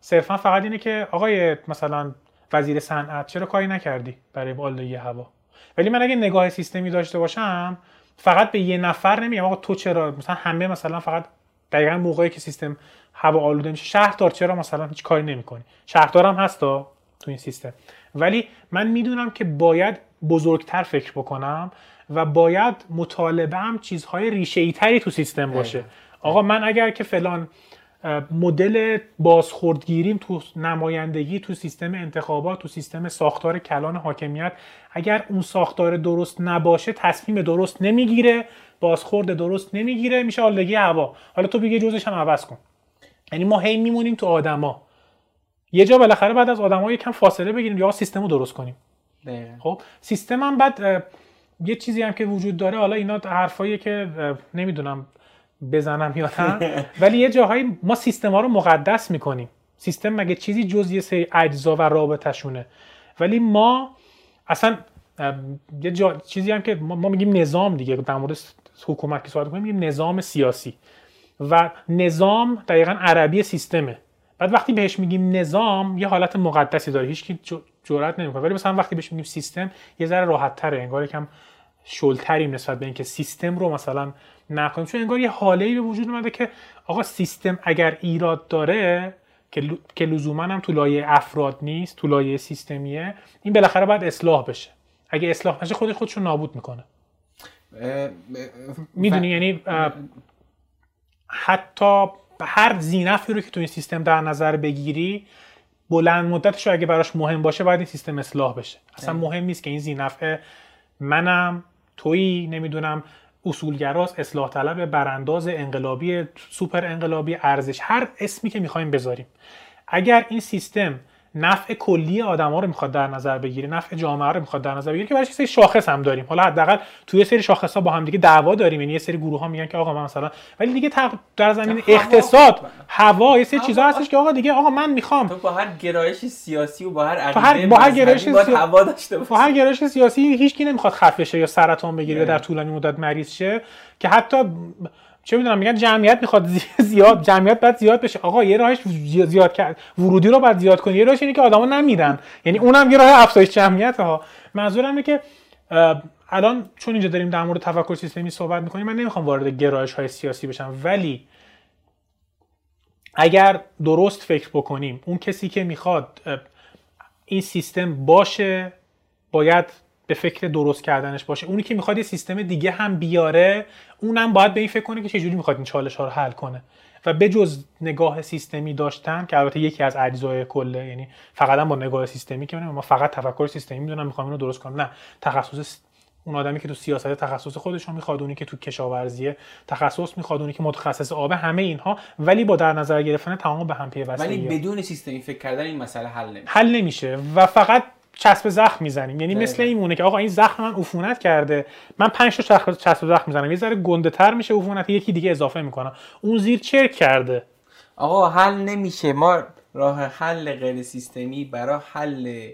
[SPEAKER 2] صرفا فقط اینه که آقای مثلا وزیر صنعت چرا کاری نکردی برای آلودگی هوا؟ ولی من اگه نگاه سیستمی داشته باشم فقط به یه نفر نمیگم آقا تو چرا مثلا همه مثلا فقط دقیقا موقعی که سیستم هوا آلوده میشه. شهردار چرا مثلا هیچ کاری نمی‌کنی؟ شهردار هم هستا تو این سیستم. ولی من می‌دونم که باید بزرگتر فکر بکنم و باید مطالبه هم چیزهای ریشه تری تو سیستم باشه. آقا من اگر که فلان مدل بازخوردگیریم تو نمایندگی تو سیستم انتخابات تو سیستم ساختار کلان حاکمیت اگر اون ساختار درست نباشه تصمیم درست نمی‌گیره بازخورد درست نمی‌گیره میشه آلودگی هوا. حالا تو بگی جزش هم عوض کن. یعنی ما هی میمونیم تو آدما. یه جا بالاخره بعد از آدما یکم فاصله بگیریم یا سیستم رو درست کنیم.
[SPEAKER 1] دقیقاً.
[SPEAKER 2] خب سیستم هم بعد یه چیزی هم که وجود داره حالا اینا حرفایی که نمی‌دونم بزنم یا نه. ولی یه جاهایی ما سیستم ها رو مقدس می‌کنیم. سیستم مگه چیزی جز یه سری اجزا و رابطشونه ولی ما اصلا یه جا... چیزی هم که ما, میگیم نظام دیگه در مورد حکومت که صحبت کنیم میگیم نظام سیاسی. و نظام دقیقا عربی سیستمه. بعد وقتی بهش میگیم نظام یه حالت مقدسی داره. هیچ کی جرئت نمی‌کنه. ولی مثلا وقتی بهش میگیم سیستم یه ذره راحت تره انگار یکم شلتریم نسبت به اینکه سیستم رو مثلا نکنیم. چون انگار یه حاله ای به وجود اومده که آقا سیستم اگر ایراد داره که لزوما هم تو لایه افراد نیست تو لایه سیستمیه این بالاخره باید اصلاح بشه. اگه اصلاح نشه خودش رو نابود می‌کنه. می‌دونی؟ یعنی حتی هر زینفی رو که تو این سیستم در نظر بگیری بلند مدتش رو اگه براش مهم باشه باید این سیستم اصلاح بشه. اصلا مهم نیست که این زینفه منم تویی نمی‌دونم اصولگراست اصلاح طلب برانداز انقلابی سوپر انقلابی ارزش هر اسمی که می‌خوایم بذاریم. اگر این سیستم نفع کلی آدما رو می‌خواد در نظر بگیره نفع جامعه رو می‌خواد در نظر بگیره که براش سری شاخص هم داریم. حالا حداقل توی سری شاخص ها با هم دیگه دعوا داریم یعنی یه سری گروه ها میگن که آقا من مثلا ولی دیگه در زمین اقتصاد هوا یه سری چیزا هستش که آقا دیگه آقا من می‌خوام.
[SPEAKER 1] تو با هر گرایش سیاسی و با هر
[SPEAKER 2] عقیده هر با هر گرایش
[SPEAKER 1] سیاسی هوا داشته
[SPEAKER 2] با هر گرایش سیاسی هیچ کی نمی‌خواد خفه شه یا سرطان بگیره یا در طولانی مدت مریض شه. که حتی چه می‌دونم میگن جمعیت می‌خواد زیاد جمعیت بعد زیاد بشه. آقا یه راهش زیاد کرد. ورودی رو بعد زیاد کنی. یه راهش اینه که آدما نمیرن یعنی اونم یه راه افزایش جمعیت ها. منظورم اینه که الان چون اینجا داریم در مورد تفکر سیستمی صحبت می‌کنیم من نمی‌خوام وارد گرایش های سیاسی بشم. ولی اگر درست فکر بکنیم اون کسی که می‌خواد این سیستم باشه باید به فکر درست کردنش باشه. اونی که می‌خواد یه سیستم دیگه هم بیاره اونم باید به این فکر کنه که چجوری می‌خواد این چالش ها رو حل کنه. و به جز نگاه سیستمی داشتن که البته یکی از اجزای کله یعنی فقط با نگاه سیستمی که ما فقط تفکر سیستمی می‌دونم می‌خوام اینو درست کنم. نه تخصص اون آدمی که تو سیاست تخصص خودش رو می‌خواد اونی که تو کشاورزی تخصص می‌خواد اونی که متخصص آب همه اینها ولی با در نظر گرفتن تمام به هم پیوستگی
[SPEAKER 1] ولی بدون سیستمی فکر کردن این مسئله حل نمیشه.
[SPEAKER 2] حل نمیشه و فقط چسب زخم می‌زنیم. یعنی مثل این مونه که آقا این زخم من عفونت کرده. من پنج تا چسب زخم می‌زنم. یه ذره گنده تر میشه عفونت یکی دیگه اضافه می‌کنم. اون زیر چرک کرده.
[SPEAKER 1] آقا حل نمیشه. ما راه حل غیر سیستمی برای حل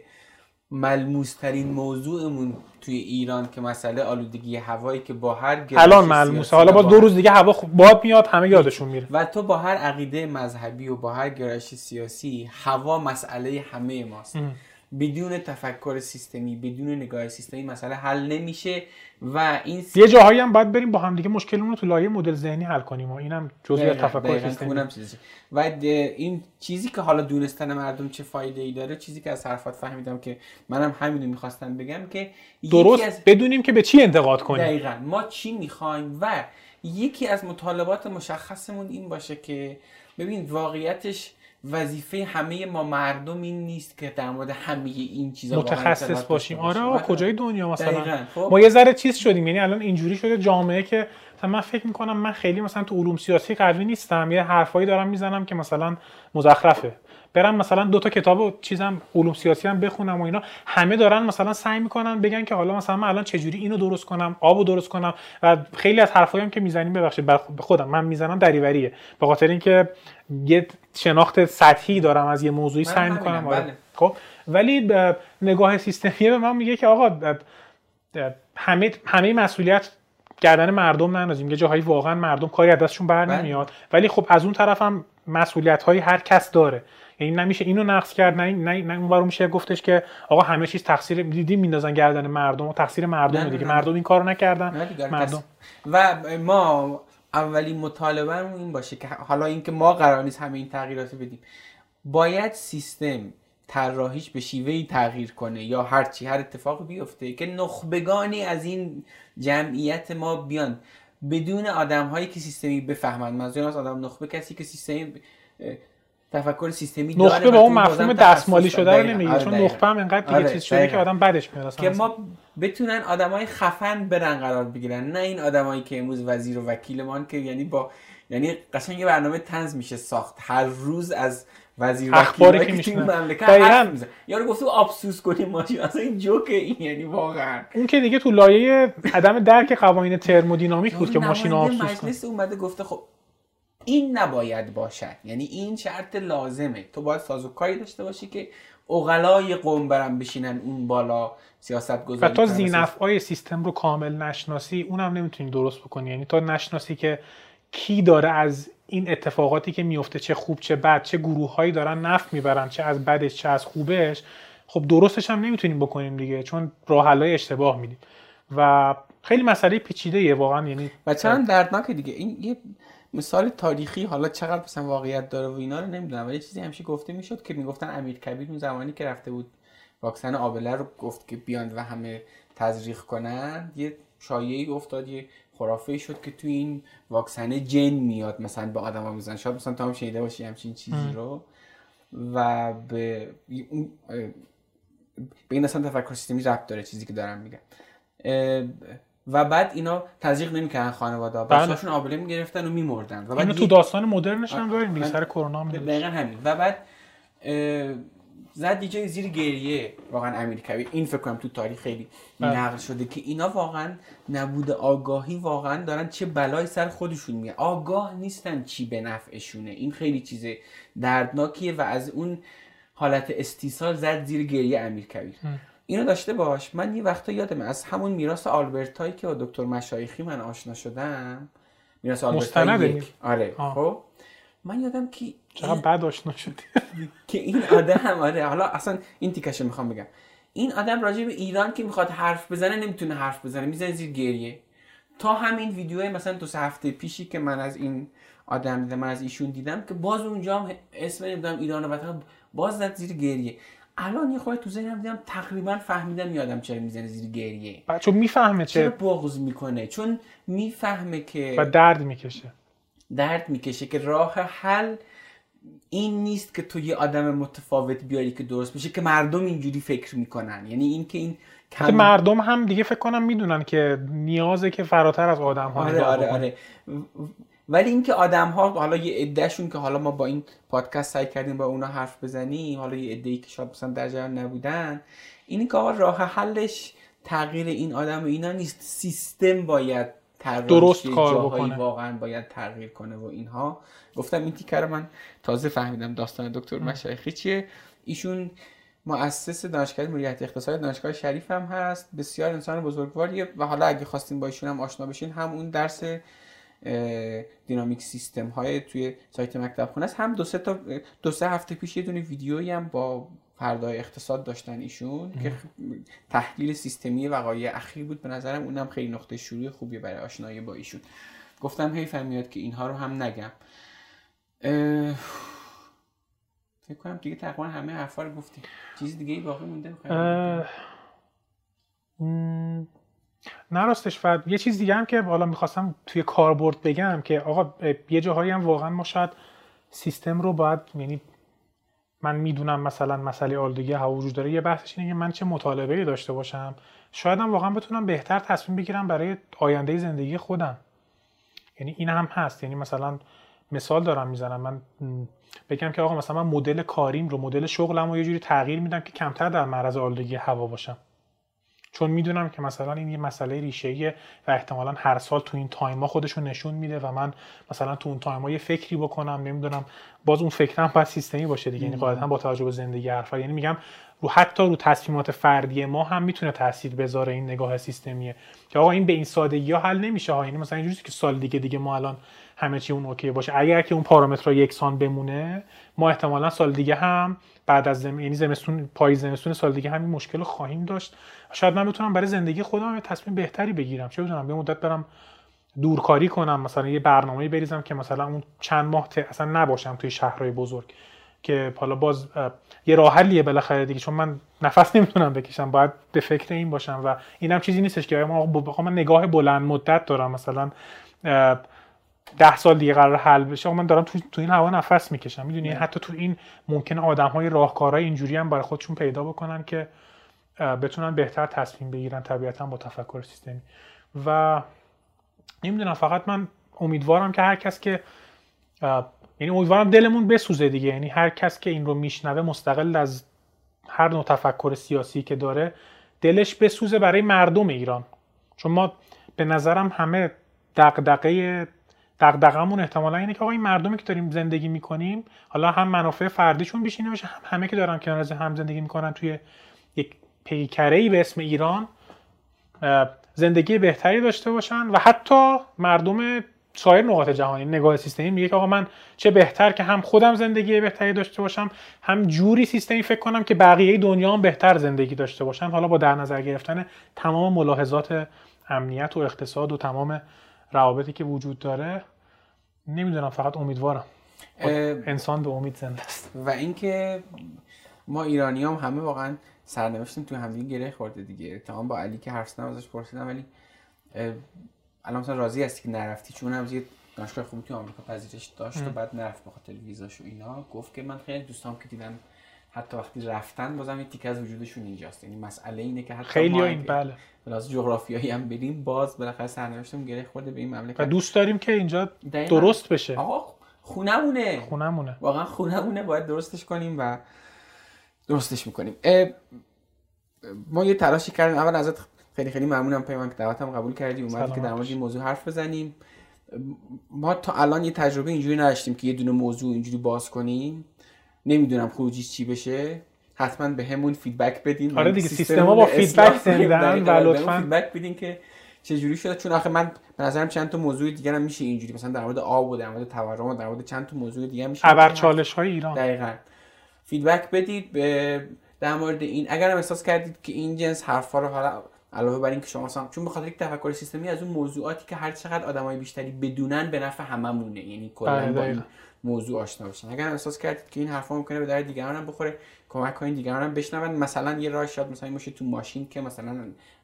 [SPEAKER 1] ملموس ترین موضوعمون توی ایران که مسئله آلودگی هوایی که با هر
[SPEAKER 2] الان ملموسه حالا با دو روز دیگه هوا باد میاد همه یادشون میره.
[SPEAKER 1] و تو با هر عقیده مذهبی و با هر گرایش سیاسی هوا مسئله همه ماست. بدون تفکر سیستمی بدون نگاه سیستمی مسئله حل نمیشه و این
[SPEAKER 2] سی... یه جاهایی هم باید بریم با هم دیگه مشکلمون رو تو لایه مدل ذهنی حل کنیم و اینم جزء تفکر سیستمی.
[SPEAKER 1] و این چیزی که حالا دونستن مردم چه فایده ای داره چیزی که از حرفات فهمیدم که منم همینو می‌خواستم بگم که
[SPEAKER 2] درست از... بدونیم که به چی انتقاد کنیم.
[SPEAKER 1] دقیقا. ما چی می‌خوایم و یکی از مطالبات مشخصمون این باشه که ببین واقعیتش وظیفه همه ما مردم این نیست که در مورد همه این چیزا
[SPEAKER 2] متخصص باشیم. آره کجای دنیا مثلا؟ خب. ما یه ذره چیز شدیم یعنی الان اینجوری شده جامعه که من فکر می‌کنم من خیلی مثلا تو علوم سیاسی قوی نیستم. یه حرفایی دارم می‌زنم که مثلا مزخرفه. برم مثلا دو تا کتاب و چیزم علوم سیاسی هم بخونم و اینا. همه دارن مثلا سعی می‌کنن بگن که حالا مثلا من الان چجوری اینو درست کنم آبو درست کنم. و خیلی از حرفایی هم که می‌زنیم ببخشید به خودم من می‌زنم دریوریه. به خاطر اینکه یه شناخت سطحی دارم از یه موضوعی سعی می‌کنم آره. بله. خب؟ ولی نگاه سیستمی به من میگه که آقا همه همه مسئولیت گردن مردم نندازیم. یه جاهایی واقعا مردم کاری از دستشون بر بله. نمیاد. ولی خب از اون طرف هم مسئولیت های هر کس داره. یعنی نمیشه اینو نقص کرد نه نه, نه اون میشه گفتش که آقا همه چیز تقصیر دیدی میندازن گردن مردم و تقصیر مردم دیگه. مردم این کارو نکردن. مردم.
[SPEAKER 1] و ما اولین مطالبه این باشه که حالا اینکه ما قرار نیست همه این تغییرات بدیم. باید سیستم طراحیش به شیوهی تغییر کنه یا هر چی هر اتفاقی بیفته که نخبگانی از این جمعیت ما بیان. بدون آدم هایی که سیستمی بفهمند. منظور از آدم نخبه کسی که سیستمی تفکر سیستمی
[SPEAKER 2] داره نخبه با اون مفهوم دستمالی شده رو نمیگه چون نخبه هم انقدر دیگه آره، چیز شده که آدم بعدش میاد
[SPEAKER 1] که ما بتونن آدمای خفن برن قرار بگیرن نه این آدمایی که امروز وزیر و وکیلمان که یعنی با یعنی قشنگ یه برنامه تنز میشه ساخت. هر روز از وزیر
[SPEAKER 2] اخباری که میشه
[SPEAKER 1] مملکت یارو گفت افسوس کنیم ماشین اصلا این جوک این یعنی واقعا.
[SPEAKER 2] اون که دیگه تو لایه عدم درک قوانین ترمودینامیک بود که ماشین افسوس
[SPEAKER 1] مجلس اومده گفته خب این نباید باشد. یعنی این شرط لازمه. تو باید سازوکاری داشته باشی که اغلای قوم برن بشینن اون بالا سیاست گذاری
[SPEAKER 2] و تا زینفعای سیستم رو کامل نشناسی اونم نمی‌تونی درست بکنی. یعنی تا نشناسی که کی داره از این اتفاقاتی که میفته چه خوب چه بد چه گروه هایی دارن نفت می‌برن چه از بدش چه از خوبش خب درستش هم نمی‌تونیم بکنیم دیگه چون راه اشتباه میدیم. و خیلی مسئله پیچیده واقعا. یعنی
[SPEAKER 1] و چند دردناکه دیگه. این یه مثال تاریخی حالا چقدر مثلا واقعیت داره و اینا رو نمی‌دونم ولی چیزی همیشه گفته می‌شد که می‌گفتن امیر کبیر اون زمانی که رفته بود واکسن آبله رو گفت که بیان و همه تزریق کنن یه شایعی افتاد یه خرافه شد که تو این واکسن جن میاد مثلا به آدما می‌زنن. شاید مثلا تو هم شنیده باشی همچین چیزی رو. و به به این اصلا تفکر سیستمی ربط داره چیزی که دارم میگم. و بعد اینا تزریق نمی‌کردن خانواده
[SPEAKER 2] بله.
[SPEAKER 1] بچه‌هاشون آبله می‌گرفتن و میمردن. و بعد
[SPEAKER 2] اینو تو داستان مدرنش هم. داریم دیگه سر کرونا هم.
[SPEAKER 1] دقیقا همین. و بعد زد جای زیر گریه واقعا امیر کبیر این فکر کنم تو تاریخ خیلی
[SPEAKER 2] بله.
[SPEAKER 1] نقل شده که اینا واقعا نبود آگاهی واقعا دارن چه بلایی سر خودشون میه آگاه نیستن چی به نفعشونه. این خیلی چیز دردناکیه و از اون حالت استیصال زد زیر گریه امیر کبیر اینو داشته باش. من یه وقتا یادمه از همون میراث آلبرتایی که با دکتر مشایخی من آشنا شدم. میراث آلبرتای یک. آره. خب؟ من یادم که
[SPEAKER 2] چقدر بد آشنا شدی.
[SPEAKER 1] که این آدم آره. حالا اصلا این تیکشو می‌خوام بگم. این آدم راجع به ایران که می‌خواد حرف بزنه نمی‌تونه حرف بزنه. می‌زنه زیر گریه. تا همین ویدیو مثلا دو سه هفته پیشی که من از این آدم دیدم من از ایشون دیدم که باز اونجا هم اسم نمی‌دونم ایران و وطن باز زد زیر گریه. الان یه خورده تو ذهنم دیدم تقریبا فهمیدم یادم چرا می‌زنه زیر گریه.
[SPEAKER 2] بچه می‌فهمه
[SPEAKER 1] چرا بغض می‌کنه؟ چون می‌فهمه که
[SPEAKER 2] و درد می‌کشه.
[SPEAKER 1] درد می‌کشه که راه حل این نیست که تو یه آدم متفاوت بیاری که درست بشه که مردم اینجوری فکر می‌کنن. یعنی این که این
[SPEAKER 2] که مردم هم دیگه فکر کنم می‌دونن که نیازه که فراتر از آدم ها
[SPEAKER 1] آره آره آره. ولی اینکه آدم ها حالا یه عدهشون که حالا ما با این پادکست سعی کردیم با اونا حرف بزنیم حالا یه عده‌ای که شاید مثلا در جریان نبودن این که آقا راه حلش تغییر این آدم و اینا نیست. سیستم باید طراحیش
[SPEAKER 2] درست کار بکنه.
[SPEAKER 1] واقعا باید تغییر کنه و اینها. گفتم این تیکه رو من تازه فهمیدم داستان دکتر مشایخی چیه. ایشون مؤسس دانشکده مدیریت اقتصادی دانشگاه شریف هم هست. بسیار انسان بزرگواریه و حالا اگه خواستین با ایشون هم آشنا بشین هم اون درس دینامیک سیستم های توی سایت مکتب خونه است. هم دو سه تا دو سه هفته پیش یه دونه ویدیویی هم با فردای اقتصاد داشتن ایشون که خ- تحلیل سیستمی وقایع اخیر بود به نظرم. اونم خیلی نقطه شروع خوبی برای آشنایی با ایشون. گفتم حیفم میاد که اینها رو هم نگم. فکر کنم دیگه تقریبا همه حرفا رو گفتیم. چیز دیگه ای باقی مونده؟
[SPEAKER 2] نه راستش فقط یه چیز دیگه هم که حالا می‌خواستم توی کاربرد بگم که آقا یه جاهایی هم واقعا ما شاید سیستم رو باید یعنی من می‌دونم مثلا مسئله آلودگی هوا وجود داره یه بحثش اینه که من چه مطالبه داشته باشم. شاید هم واقعا بتونم بهتر تصمیم بگیرم برای آینده زندگی خودم. یعنی این هم هست. یعنی مثلا مثال دارم می‌زنم. من بگم که آقا مثلا من مدل کاریم رو مدل شغلم رو یه جوری تغییر میدم که کمتر در معرض آلودگی هوا باشم. چون می‌دونم که مثلا این یه مسئله ریشه و احتمالا هر سال تو این تایما خودشون نشون میده و من مثلا تو اون تایما یه فکری بکنم نمی‌دونم باز اون فکرم باید سیستمی باشه دیگه. یعنی قاعدتا با توجه به زندگی فرد یعنی میگم رو حتی رو تصمیمات فردی ما هم می‌تونه تاثیر بذاره این نگاه سیستمیه. که آقا این به این سادگی ها حل نمیشه ها. یعنی مثلا اینجوریه که سال دیگه دیگه ما الان همه چی اون OK باشه. اگر که اون پارامترها یکسان بمونه ما احتمالا سال دیگه هم بعد از زم... یعنی زمستون پاییز زمستون سال دیگه همین مشکل رو خواهیم داشت. شاید من بتونم برای زندگی خودم یه تصمیم بهتری بگیرم. چه بدونم یه مدت برم دورکاری کنم مثلا یه برنامه بریزم که مثلا اون چند ماه ت- اصلا نباشم توی شهرهای بزرگ. که حالا باز یه راه حلیه بالاخره دیگه چون من نفس نمی‌تونم بکشم باید به فکر این باشم و اینم چیزی نیستش که ما بخوام من نگاه بلند مدت دارم مثلا ده سال دیگه قرار حل بشه آقا من دارم تو, تو این هوا نفس می‌کشم می‌دونی؟ حتی تو این ممکنه آدم های راهکارهای اینجوری هم برای خودشون پیدا بکنن که بتونن بهتر تصمیم بگیرن طبیعتا با تفکر سیستمی. و نمی‌دونم فقط من امیدوارم که هر کس که یعنی امیدوارم دلمون بسوزه دیگه. یعنی هر کس که این رو میشنوه مستقل از هر نوع تفکر سیاسی که داره دلش بسوزه برای مردم ایران. چون ما به نظرم همه دغدغه دغدغمون احتمالا اینه که آقا این مردمی که داریم زندگی می‌کنیم حالا هم منافع فردیشون بیشینه بشه هم همه که دارن کنار هم زندگی می‌کنن توی یک پیکره به اسم ایران زندگی بهتری داشته باشن و حتی مردم سایر نقاط جهانی نگاه سیستمی میگه که آقا من چه بهتر که هم خودم زندگی بهتری داشته باشم هم جوری سیستمی فکر کنم که بقیه دنیا هم بهتر زندگی داشته باشن. حالا با در نظر گرفتن تمام ملاحظات امنیت و اقتصاد و تمام روابطی که وجود داره نمی‌دونم فقط امیدوارم. انسان به امید زنده است.
[SPEAKER 1] و اینکه ما ایرانی هم همه واقعا سرنوشتیم تو همدیگه گره خورده دیگه. تمام با علی که حرف ازش پرسیدم ولی الان مثلا راضی هستی که نرفتی؟ چون هم یه دانشگاه خوبی تو آمریکا پذیرش داشت و بعد نرفت به خاطر ویزاش و اینا. گفت که من خیلی دوستام که دیدم حتی وقتی رفتن بازم یه تیکه از وجودشون اینجاست. یعنی مسئله اینه که حتی
[SPEAKER 2] خیلی
[SPEAKER 1] ما
[SPEAKER 2] این بله.
[SPEAKER 1] کلاس جغرافیایی هم بریم باز بالاخره سرنوشتمون گره خورده به این مملکت.
[SPEAKER 2] و دوست داریم که اینجا. درست بشه.
[SPEAKER 1] آقا خونمونه.
[SPEAKER 2] خونمونه.
[SPEAKER 1] واقعا خونمونه. باید درستش کنیم و درستش می‌کنیم. ما یه تلاشی کردیم. اول ازت خیلی خیلی ممنونم پیمان که دعوتم قبول کردی.
[SPEAKER 2] سلامت
[SPEAKER 1] که در مورد. این موضوع حرف بزنیم. ما تا الان یه تجربه اینجوری نداشتیم که یه دونه موضوع اینجوری باز کنیم. نمی‌دونم خروجیش چی بشه. حتما به همون feedback بدین.
[SPEAKER 2] آره دیگه سیستما با feedback
[SPEAKER 1] دقیقاً.
[SPEAKER 2] و لطفاً-
[SPEAKER 1] feedback بدین که چه جوری شده چون آخه من به نظرم چند تا موضوع دیگه هم میشه اینجوری. مثلا در مورد آب و در مورد تورم و در مورد چند تا موضوع دیگه هم میشه
[SPEAKER 2] ابر چالش های ایران.
[SPEAKER 1] دقیقا. feedback بدید. به در مورد این اگر هم احساس کردید که این جنس حرفا رو حالا علاوه بر اینکه شما مثلا چون به خاطر یک تفکر سیستمی از اون موضوعاتی که هر چقدر آدمای بیشتری بدونن به نفع هممونه یعنی کلا
[SPEAKER 2] بله،
[SPEAKER 1] با این. موضوع آشنا باشن. اگر احساس کردید که این حرفا ممکنه به درد دیگران هم بخوره کمک کنین دیگران هم بشنون. مثلا یه راه شاید مثلا باشه تو ماشین که مثلا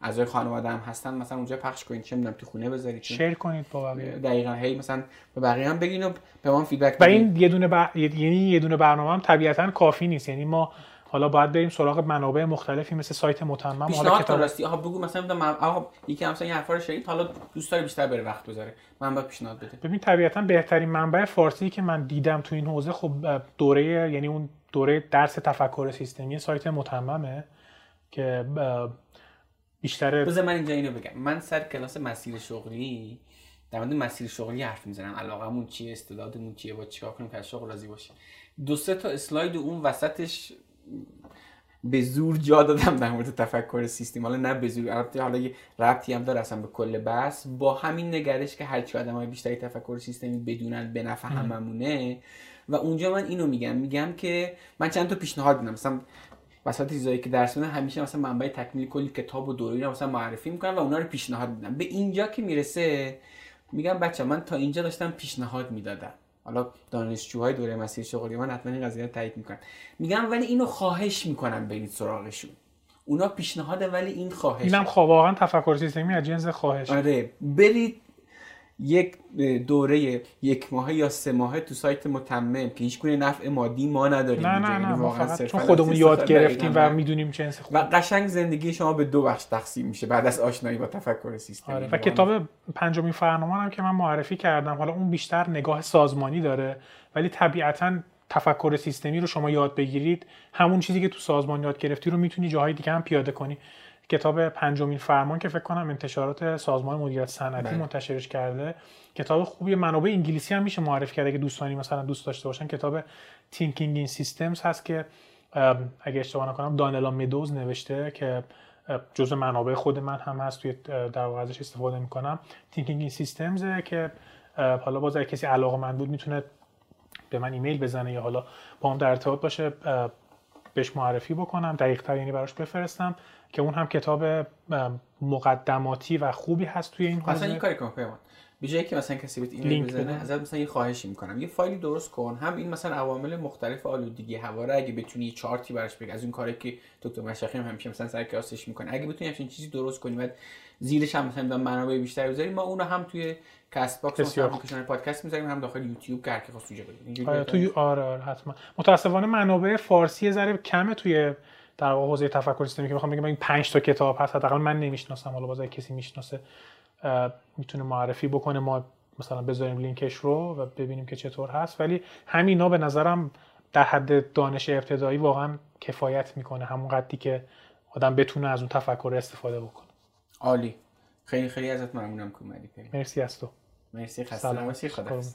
[SPEAKER 1] اعضای خانواده هم هستن مثلا اونجا پخش کنین چه می‌دونم تو خونه بذارید.
[SPEAKER 2] شیر کنید با بقیه.
[SPEAKER 1] دقیقا. هی مثلا به بقیه هم بگین و به ما فیدبک
[SPEAKER 2] و
[SPEAKER 1] بدین.
[SPEAKER 2] این یه دونه بر... یعنی یه دونه برنامه هم طبیعتا کافی نیست. یعنی ما حالا باید بریم سراغ منابع مختلفی مثل سایت متمم. حالا کتاب
[SPEAKER 1] راستی. آها بگو مثلا میگم آقا یکی مثلا این حرفا رو شنید. حالا دوست داره بیشتر بره وقت بذاره. من باید پیشنهاد بده.
[SPEAKER 2] ببین طبیعتا بهترین منبع فارسی که من دیدم تو این حوزه خب دوره یعنی اون دوره درس تفکر سیستمی سایت متممه که بیشتر
[SPEAKER 1] بذار من اینجا اینو بگم. من سر کلاس مسیر شغلی در مورد مسیر شغلی حرف می‌زنم. علاقمون چیه استعدادمون چیه با چیکار کنیم که شغل راضی باشیم دو سه تا اسلاید اون وسطش به زور جا دادم در مورد تفکر سیستم. حالا نه به زور البته حالا یه ربطی هم داره اصلا به کل بحث. با همین نگرش که هرچی آدم های بیشتری تفکر سیستمی بدونن به نفع هممونه. و اونجا من اینو میگم میگم که من چند تا پیشنهاد میدم. مثلا وسط چیزایی که درس میدن همیشه مثلا منبع تکمیل کلی کتاب و دوره رو مثلا معرفی می‌کنم و اونا رو پیشنهاد میدم به اینجا که می‌رسه میگم بچه من تا اینجا داشتم پیشنهاد می‌دادم. حالا دانشجوهای دوره مسیر شغلی من حتما این قضیه رو تایید می‌کنن. میگم ولی اینو خواهش می‌کنم برید سراغشون. اونا پیشنهاده ولی این خواهش.
[SPEAKER 2] اینم خب واقعا تفکر سیستمی از جنس خواهش.
[SPEAKER 1] آره برید یک دوره یک ماهه یا سه ماهه تو سایت متمم. که هیچ گونه نفع مادی ما نداریم
[SPEAKER 2] نه. نه
[SPEAKER 1] یعنی
[SPEAKER 2] نه
[SPEAKER 1] واقعا
[SPEAKER 2] چون خودمون یاد گرفتیم. و می‌دونیم جنس خوب
[SPEAKER 1] و قشنگ زندگی شما به دو بخش تقسیم میشه. بعد از آشنایی با تفکر سیستمی
[SPEAKER 2] آره. و. کتاب پنجمین فرمان هم که من معرفی کردم. حالا اون بیشتر نگاه سازمانی داره. ولی طبیعتا تفکر سیستمی رو شما یاد بگیرید. همون چیزی که تو سازمان یاد گرفتی رو می‌تونی جاهای دیگه هم پیاده کنی. کتاب پنجمین فرمان که فکر کنم انتشارات سازمان مدیریت صنعتی
[SPEAKER 1] بله.
[SPEAKER 2] منتشرش کرده کتاب خوبی منابع انگلیسی هم میشه معرفی کرده که دوستانی مثلا دوست داشته باشن. کتاب Thinking in Systems هست که اگه اشتباه نکنم دانلا مدوز نوشته که جزء منابع خود من هم هست توی در واقع ازش استفاده می‌کنم. Thinking in Systems که حالا باز اگه کسی علاقه من بود می‌تونه به من ایمیل بزنه یا حالا با هم در ارتباط باشه بهش معرفی بکنم دقیق تر یعنی براش بفرستم. که اون هم کتاب مقدماتی و خوبی هست توی این
[SPEAKER 1] مثلا
[SPEAKER 2] حوزه.
[SPEAKER 1] این کاری کن پیمان به جایی که مثلا کسی بهت ایمیل بزنه. ازت مثلا یه خواهشی می‌کنم. یه فایلی درست کن. هم این مثلا عوامل مختلف آلودگی هوا رو اگه بتونی چارتی براش بگی. از اون کاری که دکتر مشرقی هم همیشه مثلا سر کلاسش می‌کنه. اگه بتونی همچین چیزی درست کنی بعد زیرش هم مثلا منابع بیشتری بذاری ما اونو هم توی کست باکس مثلا اپلیکیشن پادکست می‌ذاریم. هم داخل یوتیوب که هر کی خواست اونجا ببینه
[SPEAKER 2] آره
[SPEAKER 1] بهتره؟
[SPEAKER 2] توی آره آره حتما. متاسفانه منابع فارسی ذره کمه توی در واقع حوزه تفکر سیستمی که بخوام بگم این 5 تا کتاب هست. حداقل من نمی‌شناسم. حالا باز کسی می‌شناسه می‌تونه معرفی بکنه. ما مثلا بذاریم لینکش رو و ببینیم که چطور هست. ولی همینا به نظرم در حد دانش ابتدایی واقعا کفایت می‌کنه. همون قدری که آدم بتونه از اون تفکر استفاده بکنه.
[SPEAKER 1] عالی. خیلی خیلی ازت ممنونم که اومدی.
[SPEAKER 2] مرسی از تو.
[SPEAKER 1] مرسی خسته نباشی.
[SPEAKER 2] قربونت.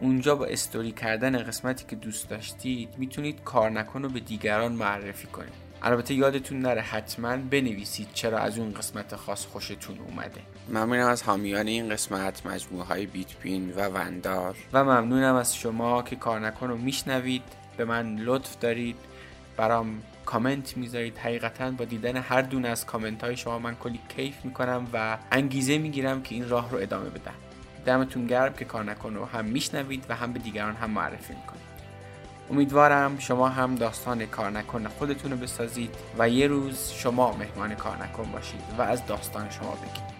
[SPEAKER 1] اونجا با استوری کردن قسمتی که دوست داشتید می‌تونید کار نکن رو به دیگران معرفی کنید. البته یادتون نره حتما بنویسید چرا از اون قسمت خاص خوشتون اومده. ممنونم از حامیان این قسمت مجموعه های بیت پین و وندار و ممنونم از شما که کار نکن رو میشنوید. به من لطف دارید. برام کامنت می‌ذارید. حقیقتا با دیدن هر دونه از کامنت های شما من کلی کیف می‌کنم و انگیزه می‌گیرم که این راه رو ادامه بدم. دمتون گرم که کار نکنه و هم میشنوید و هم به دیگران هم معرفی می‌کنید. امیدوارم شما هم داستان کار نکن خودتون رو بسازید و یه روز شما مهمان کار نکن باشید و از داستان شما بگید.